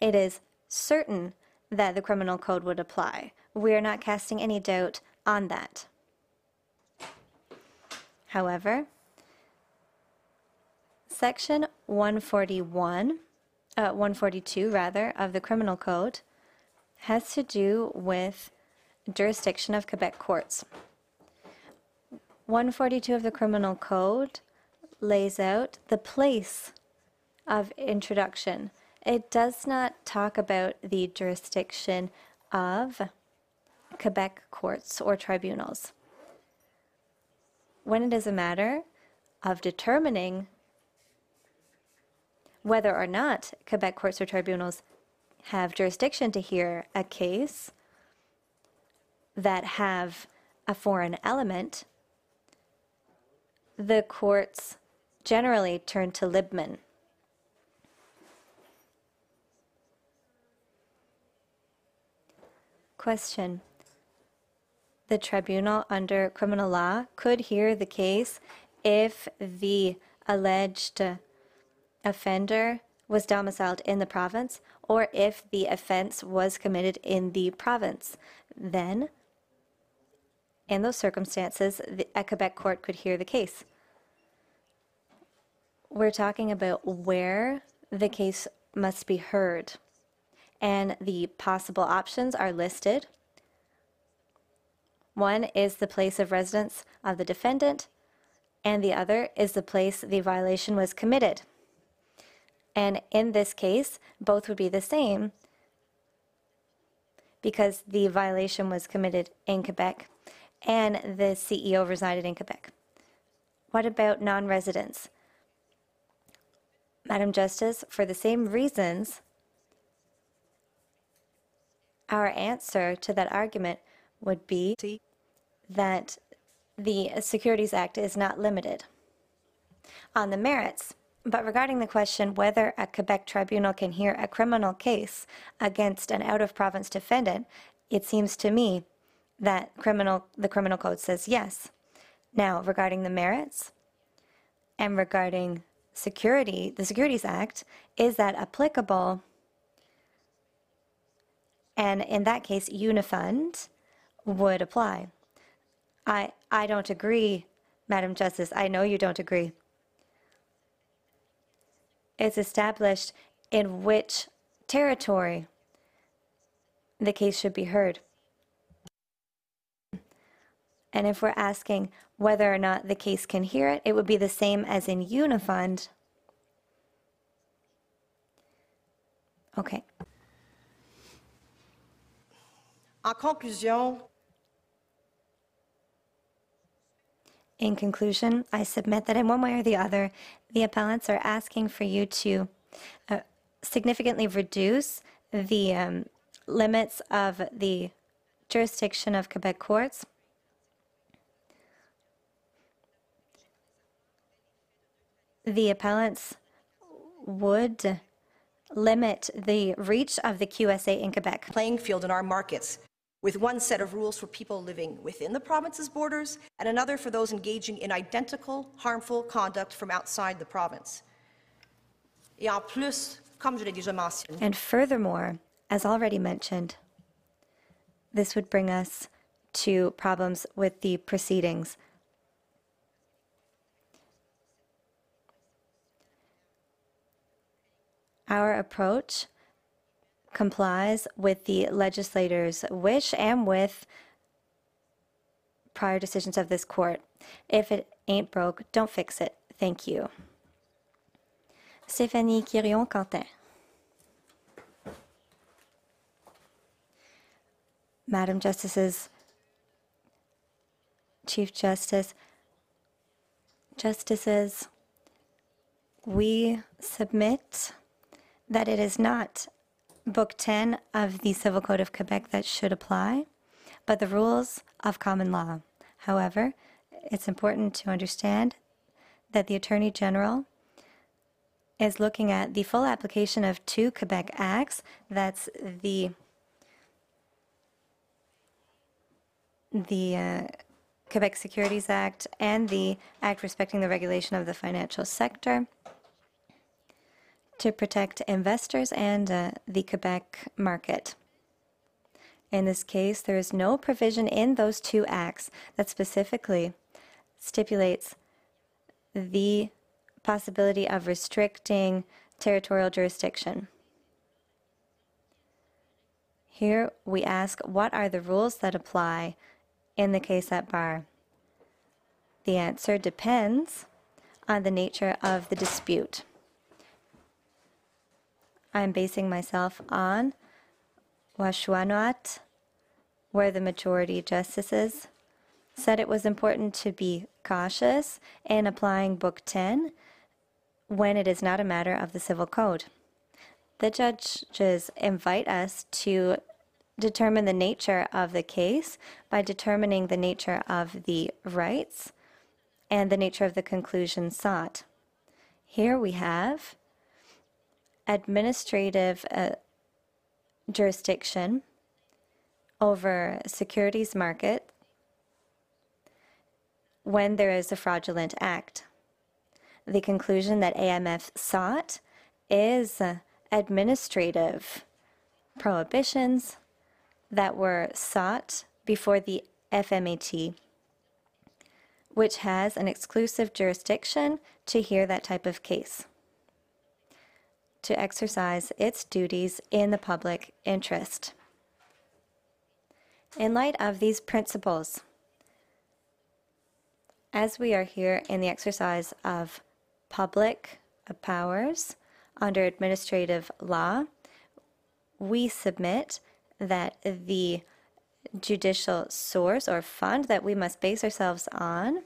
it is certain that the criminal code would apply. We are not casting any doubt on that. However, Section 141, uh, 142 rather, of the Criminal Code has to do with jurisdiction of Quebec courts. 142 of the Criminal Code lays out the place of introduction. It does not talk about the jurisdiction of Quebec courts or tribunals. When it is a matter of determining whether or not Quebec courts or tribunals have jurisdiction to hear a case that have a foreign element, the courts generally turn to Libman. Question. The tribunal under criminal law could hear the case if the alleged offender was domiciled in the province or if the offense was committed in the province. Then, in those circumstances, the, a Quebec court could hear the case. We're talking about where the case must be heard, and the possible options are listed. One is the place of residence of the defendant, and the other is the place the violation was committed. And in this case, both would be the same because the violation was committed in Quebec and the CEO resided in Quebec. What about non residents? Madam Justice, for the same reasons, our answer to that argument would be that the Securities Act is not limited. On the merits, but regarding the question whether a Quebec tribunal can hear a criminal case against an out of province defendant, it seems to me that criminal the criminal code says yes. Now, regarding the merits and regarding security, the Securities Act, is that applicable? And in that case, Unifund would apply. I I don't agree, Madam Justice. I know you don't agree is established in which territory the case should be heard. And if we're asking whether or not the case can hear it, it would be the same as in Unifund. Okay. En conclusion, In conclusion, I submit that in one way or the other, the appellants are asking for you to uh, significantly reduce the um, limits of the jurisdiction of Quebec courts. The appellants would limit the reach of the QSA in Quebec. playing field in our markets, with one set of rules for people living within the province's borders and another for those engaging in identical harmful conduct from outside the province. And furthermore, as already mentioned, this would bring us to problems with the proceedings. Our approach complies with the legislator's wish and with prior decisions of this court. If it ain't broke, don't fix it. Thank you. Stéphanie Quirion-Quentin. Madam Justices, Chief Justice, Justices, we submit that it is not Book 10 of the Civil Code of Quebec that should apply, but the rules of common law. However, it's important to understand that the Attorney General is looking at the full application of two Quebec acts. That's the the uh, Quebec Securities Act and the Act respecting the regulation of the financial sector. To protect investors and uh, the Quebec market. In this case, there is no provision in those two acts that specifically stipulates the possibility of restricting territorial jurisdiction. Here we ask what are the rules that apply in the case at bar? The answer depends on the nature of the dispute. I'm basing myself on Uashaunnuat, where the majority justices said it was important to be cautious in applying Book 10 when it is not a matter of the civil code. The judges invite us to determine the nature of the case by determining the nature of the rights and the nature of the conclusion sought. Here we have administrative uh, jurisdiction over securities market when there is a fraudulent act. The conclusion that AMF sought is administrative prohibitions that were sought before the FMAT, which has an exclusive jurisdiction to hear that type of case, to exercise its duties in the public interest. In light of these principles, as we are here in the exercise of public powers under administrative law, we submit that the judicial source or fund that we must base ourselves on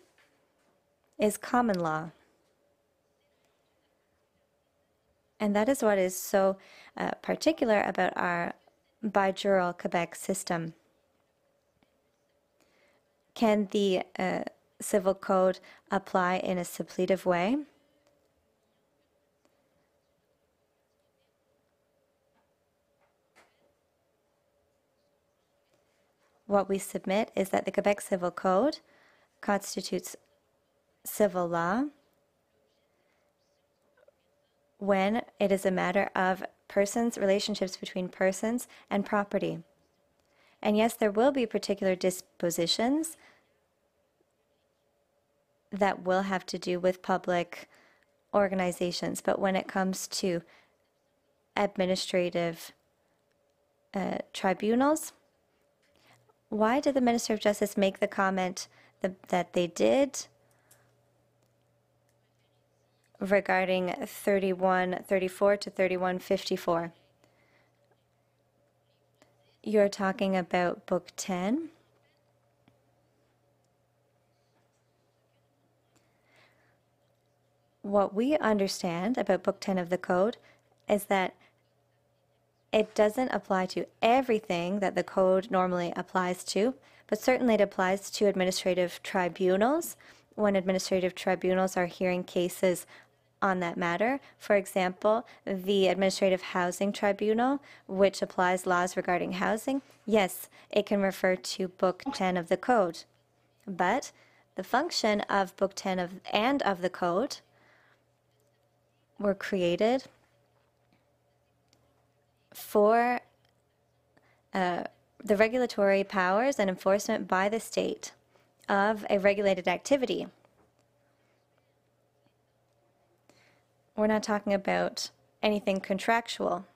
is common law. And that is what is so uh, particular about our bijural Quebec system. Can the uh, civil code apply in a suppletive way? What we submit is that the Quebec Civil Code constitutes civil law when it is a matter of persons, relationships between persons, and property. And yes, there will be particular dispositions that will have to do with public organizations, but when it comes to administrative uh, tribunals, why did the Minister of Justice make the comment that, that they did regarding 3134 to 3154? You're talking about Book 10. What we understand about Book 10 of the Code is that it doesn't apply to everything that the code normally applies to, but certainly it applies to administrative tribunals when administrative tribunals are hearing cases on that matter. For example, the Administrative Housing Tribunal, which applies laws regarding housing, yes, it can refer to Book 10 of the Code. But the function of Book 10 of, and of the Code were created for uh, the regulatory powers and enforcement by the state of a regulated activity. We're not talking about anything contractual.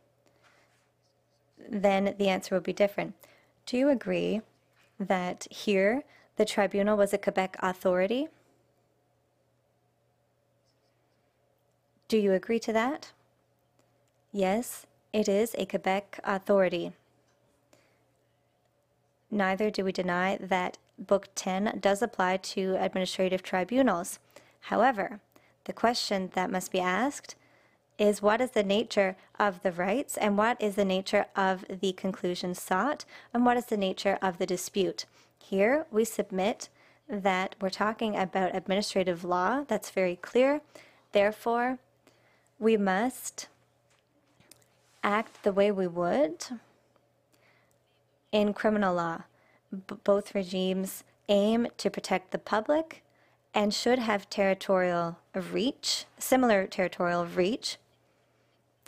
Then the answer would be different. Do you agree that here the tribunal was a Quebec authority? Do you agree to that? Yes, it is a Quebec authority. Neither do we deny that Book 10 does apply to administrative tribunals. However, the question that must be asked is what is the nature of the rights and what is the nature of the conclusion sought and what is the nature of the dispute. Here we submit that we're talking about administrative law, that's very clear. Therefore, we must act the way we would in criminal law. B- both regimes aim to protect the public and should have territorial reach, similar territorial reach,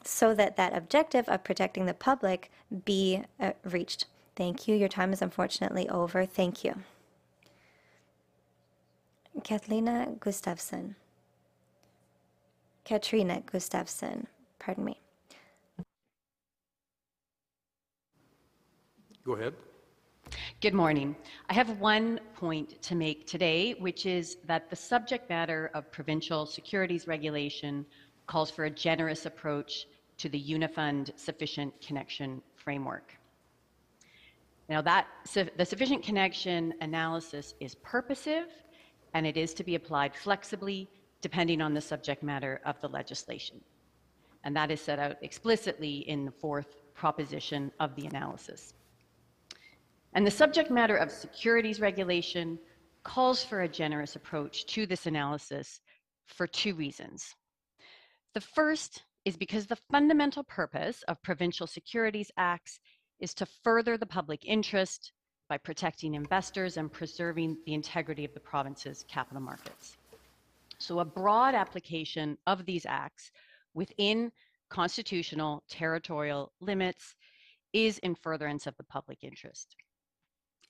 so that that objective of protecting the public be uh, reached. Thank you. Your time is unfortunately over. Thank you. Kathleen Gustafsson. Katrina Gustafsson, pardon me. Go ahead. Good morning. I have one point to make today, which is that the subject matter of provincial securities regulation calls for a generous approach to the Unifund Sufficient Connection Framework. Now, that the sufficient connection analysis is purposive and it is to be applied flexibly depending on the subject matter of the legislation. And that is set out explicitly in the fourth proposition of the analysis. And the subject matter of securities regulation calls for a generous approach to this analysis for two reasons. The first is because the fundamental purpose of provincial securities acts is to further the public interest by protecting investors and preserving the integrity of the province's capital markets. So, a broad application of these acts within constitutional territorial limits is in furtherance of the public interest.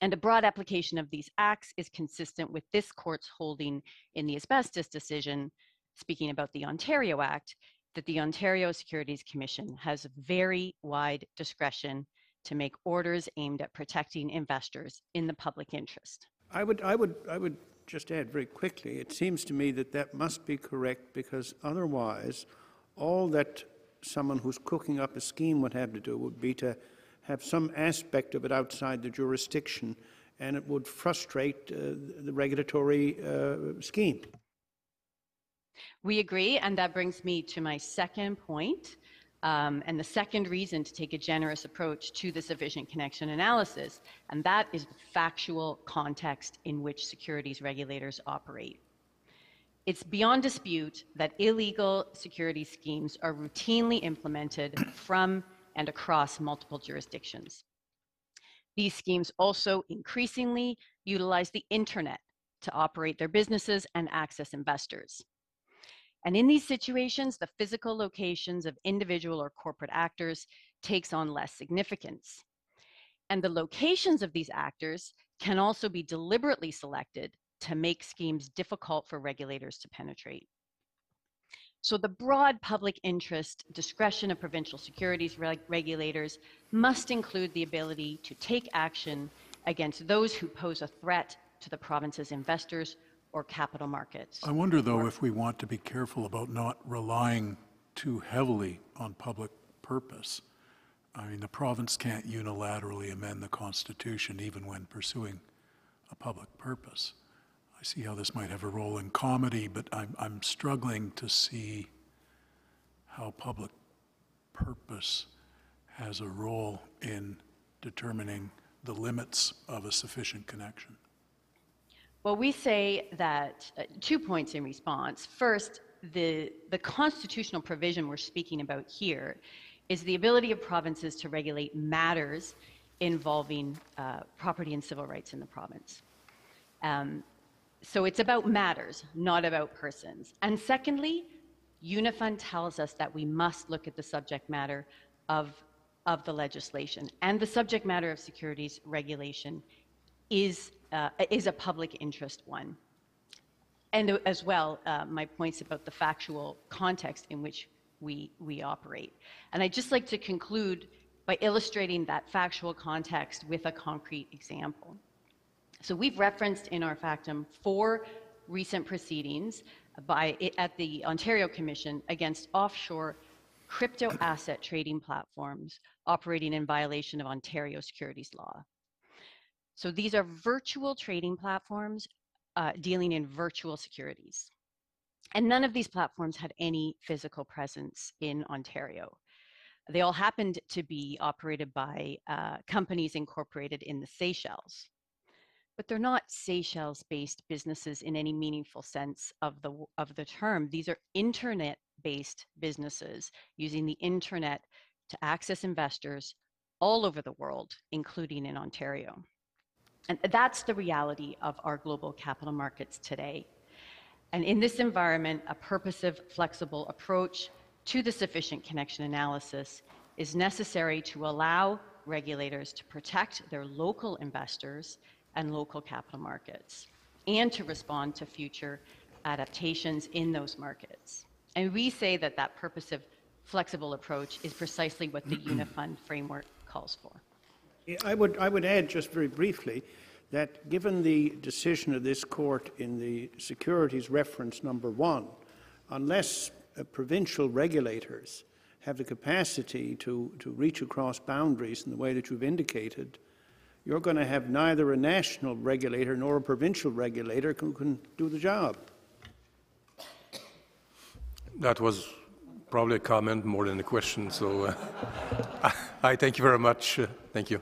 And a broad application of these acts is consistent with this court's holding in the asbestos decision, speaking about the Ontario Act, that the Ontario Securities Commission has very wide discretion to make orders aimed at protecting investors in the public interest. I would, I would, I would just add very quickly. It seems to me that that must be correct because otherwise, all that someone who's cooking up a scheme would have to do would be to have some aspect of it outside the jurisdiction, and it would frustrate uh, the regulatory uh, scheme. We agree, and that brings me to my second point. Um, and the second reason to take a generous approach to the sufficient connection analysis, and that is the factual context in which securities regulators operate. It's beyond dispute that illegal security schemes are routinely implemented from and across multiple jurisdictions. These schemes also increasingly utilize the internet to operate their businesses and access investors. And in these situations, the physical locations of individual or corporate actors takes on less significance. And the locations of these actors can also be deliberately selected to make schemes difficult for regulators to penetrate. So the broad public interest discretion of provincial securities reg regulators must include the ability to take action against those who pose a threat to the province's investors or capital markets. I wonder, though, if we want to be careful about not relying too heavily on public purpose. I mean, the province can't unilaterally amend the Constitution even when pursuing a public purpose. I see how this might have a role in comity, but I'm, I'm struggling to see how public purpose has a role in determining the limits of a sufficient connection. Well, we say that uh, two points in response. First, the, the constitutional provision we're speaking about here is the ability of provinces to regulate matters involving uh, property and civil rights in the province. Um, so it's about matters, not about persons. And secondly, Unifund tells us that we must look at the subject matter of, of the legislation. And the subject matter of securities regulation is, uh, is a public interest one. And as well, uh, my points about the factual context in which we, we operate. And I'd just like to conclude by illustrating that factual context with a concrete example. So we've referenced in our factum four recent proceedings by, at the Ontario Commission against offshore crypto asset trading platforms operating in violation of Ontario securities law. So these are virtual trading platforms uh, dealing in virtual securities. And none of these platforms had any physical presence in Ontario. They all happened to be operated by uh, companies incorporated in the Seychelles but they're not Seychelles-based businesses in any meaningful sense of the of the term. These are internet-based businesses using the internet to access investors all over the world, including in Ontario. And that's the reality of our global capital markets today. And in this environment, a purposive, flexible approach to the sufficient connection analysis is necessary to allow regulators to protect their local investors and local capital markets and to respond to future adaptations in those markets. And we say that that purposive, flexible approach is precisely what the Unifund framework calls for. Yeah, I would, I would add just very briefly that given the decision of this court in the securities reference number one, unless uh, provincial regulators have the capacity to, to reach across boundaries in the way that you've indicated, you're going to have neither a national regulator nor a provincial regulator who can do the job. That was probably a comment more than a question, so uh, I thank you very much. Uh, thank you.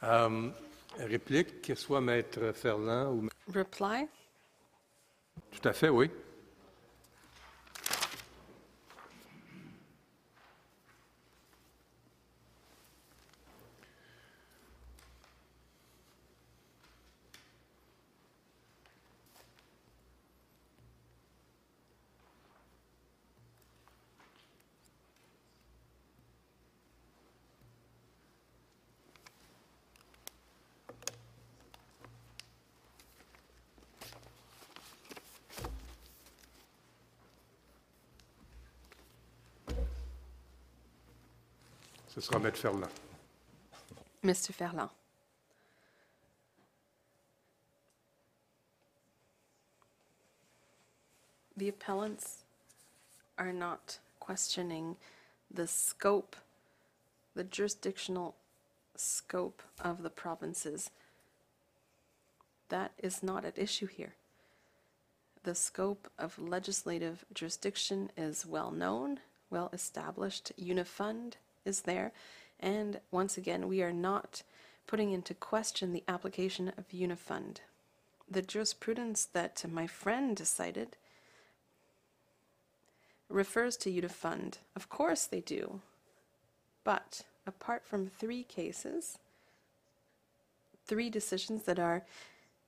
Um, réplique, soit Maître Ferland ou... Reply? Tout à fait, oui. Ce sera Maître Ferland. Mr. Ferland. The appellants are not questioning the scope, the jurisdictional scope of the provinces. That is not at issue here. The scope of legislative jurisdiction is well known, well established. Unifund is there. And once again, we are not putting into question the application of Unifund. The jurisprudence that my friend cited refers to Unifund. Of course they do. But apart from three cases, three decisions that are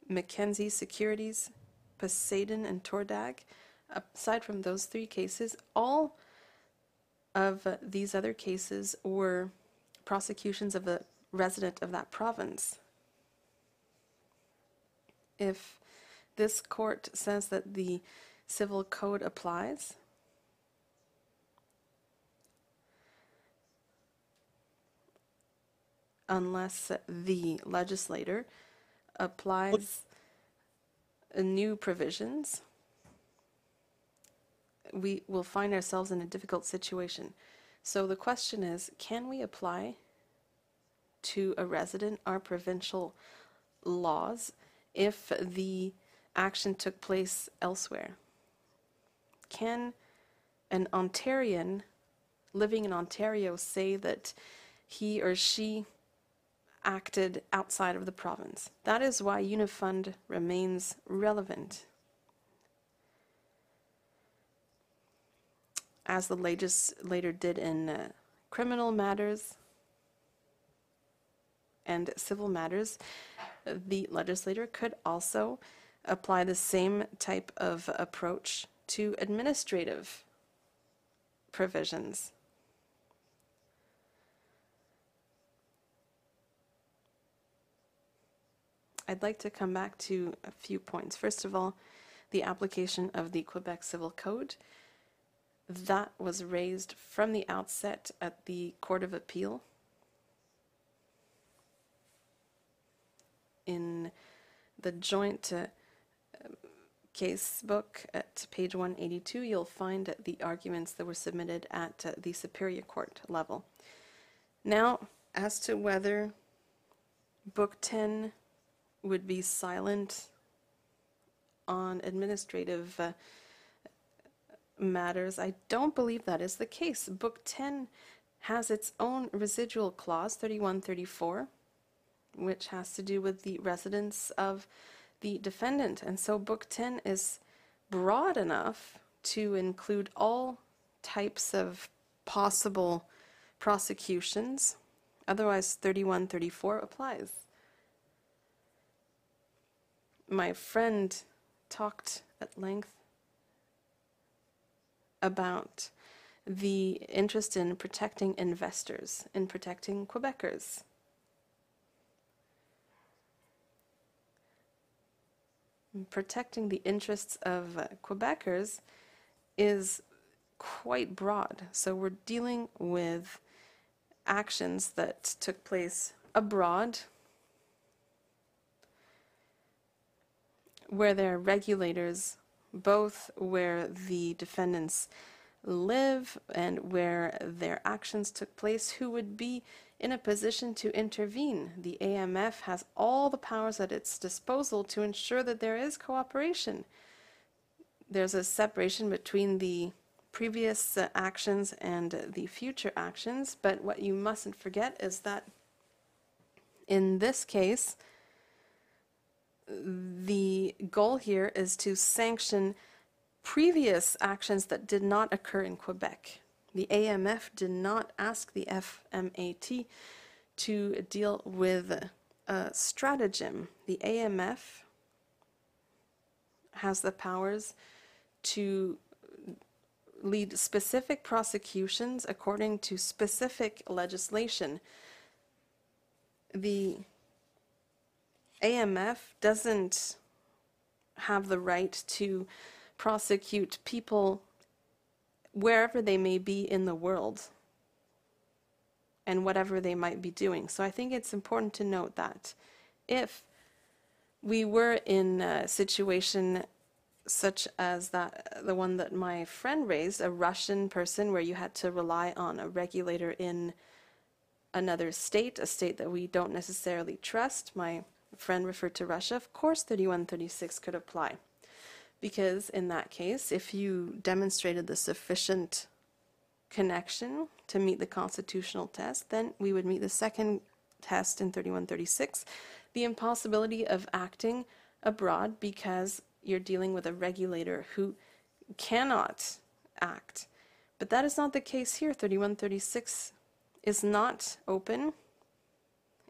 Mackenzie Securities, Poseidon, and Torudag, aside from those three cases, all of these other cases were prosecutions of a resident of that province. If this court says that the civil code applies, unless the legislator applies new provisions, we will find ourselves in a difficult situation. So the question is, can we apply to a resident our provincial laws if the action took place elsewhere? Can an Ontarian living in Ontario say that he or she acted outside of the province? That is why Unifund remains relevant. As the legislator did in uh, criminal matters and civil matters, the legislator could also apply the same type of approach to administrative provisions. I'd like to come back to a few points. First of all, the application of the Quebec Civil Code that was raised from the outset at the Court of Appeal in the joint uh, case book at page 182 you'll find the arguments that were submitted at uh, the superior court level. Now as to whether book 10 would be silent on administrative uh, matters, I don't believe that is the case. Book 10 has its own residual clause, 3134, which has to do with the residence of the defendant. And so Book 10 is broad enough to include all types of possible prosecutions. Otherwise, 3134 applies. My friend talked at length about the interest in protecting investors, in protecting Quebecers. Protecting the interests of uh, Quebecers is quite broad. So we're dealing with actions that took place abroad where there are regulators, both where the defendants live and where their actions took place, who would be in a position to intervene. The AMF has all the powers at its disposal to ensure that there is cooperation. There's a separation between the previous uh, actions and the future actions, but what you mustn't forget is that in this case, the goal here is to sanction previous actions that did not occur in Quebec. The AMF did not ask the FMAT to deal with a stratagem. The AMF has the powers to lead specific prosecutions according to specific legislation. The AMF doesn't have the right to prosecute people wherever they may be in the world and whatever they might be doing. So I think it's important to note that if we were in a situation such as that the one that my friend raised, a Russian person where you had to rely on a regulator in another state, a state that we don't necessarily trust. My friend referred to Russia. Of course, 3136 could apply. Because in that case, if you demonstrated the sufficient connection to meet the constitutional test, then we would meet the second test in 3136, the impossibility of acting abroad because you're dealing with a regulator who cannot act. But that is not the case here. 3136 is not open.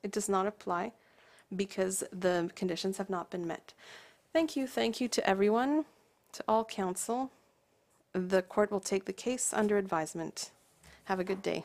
It does not apply because the conditions have not been met. Thank you. Thank you to everyone, to all counsel. The court will take the case under advisement. Have a good day.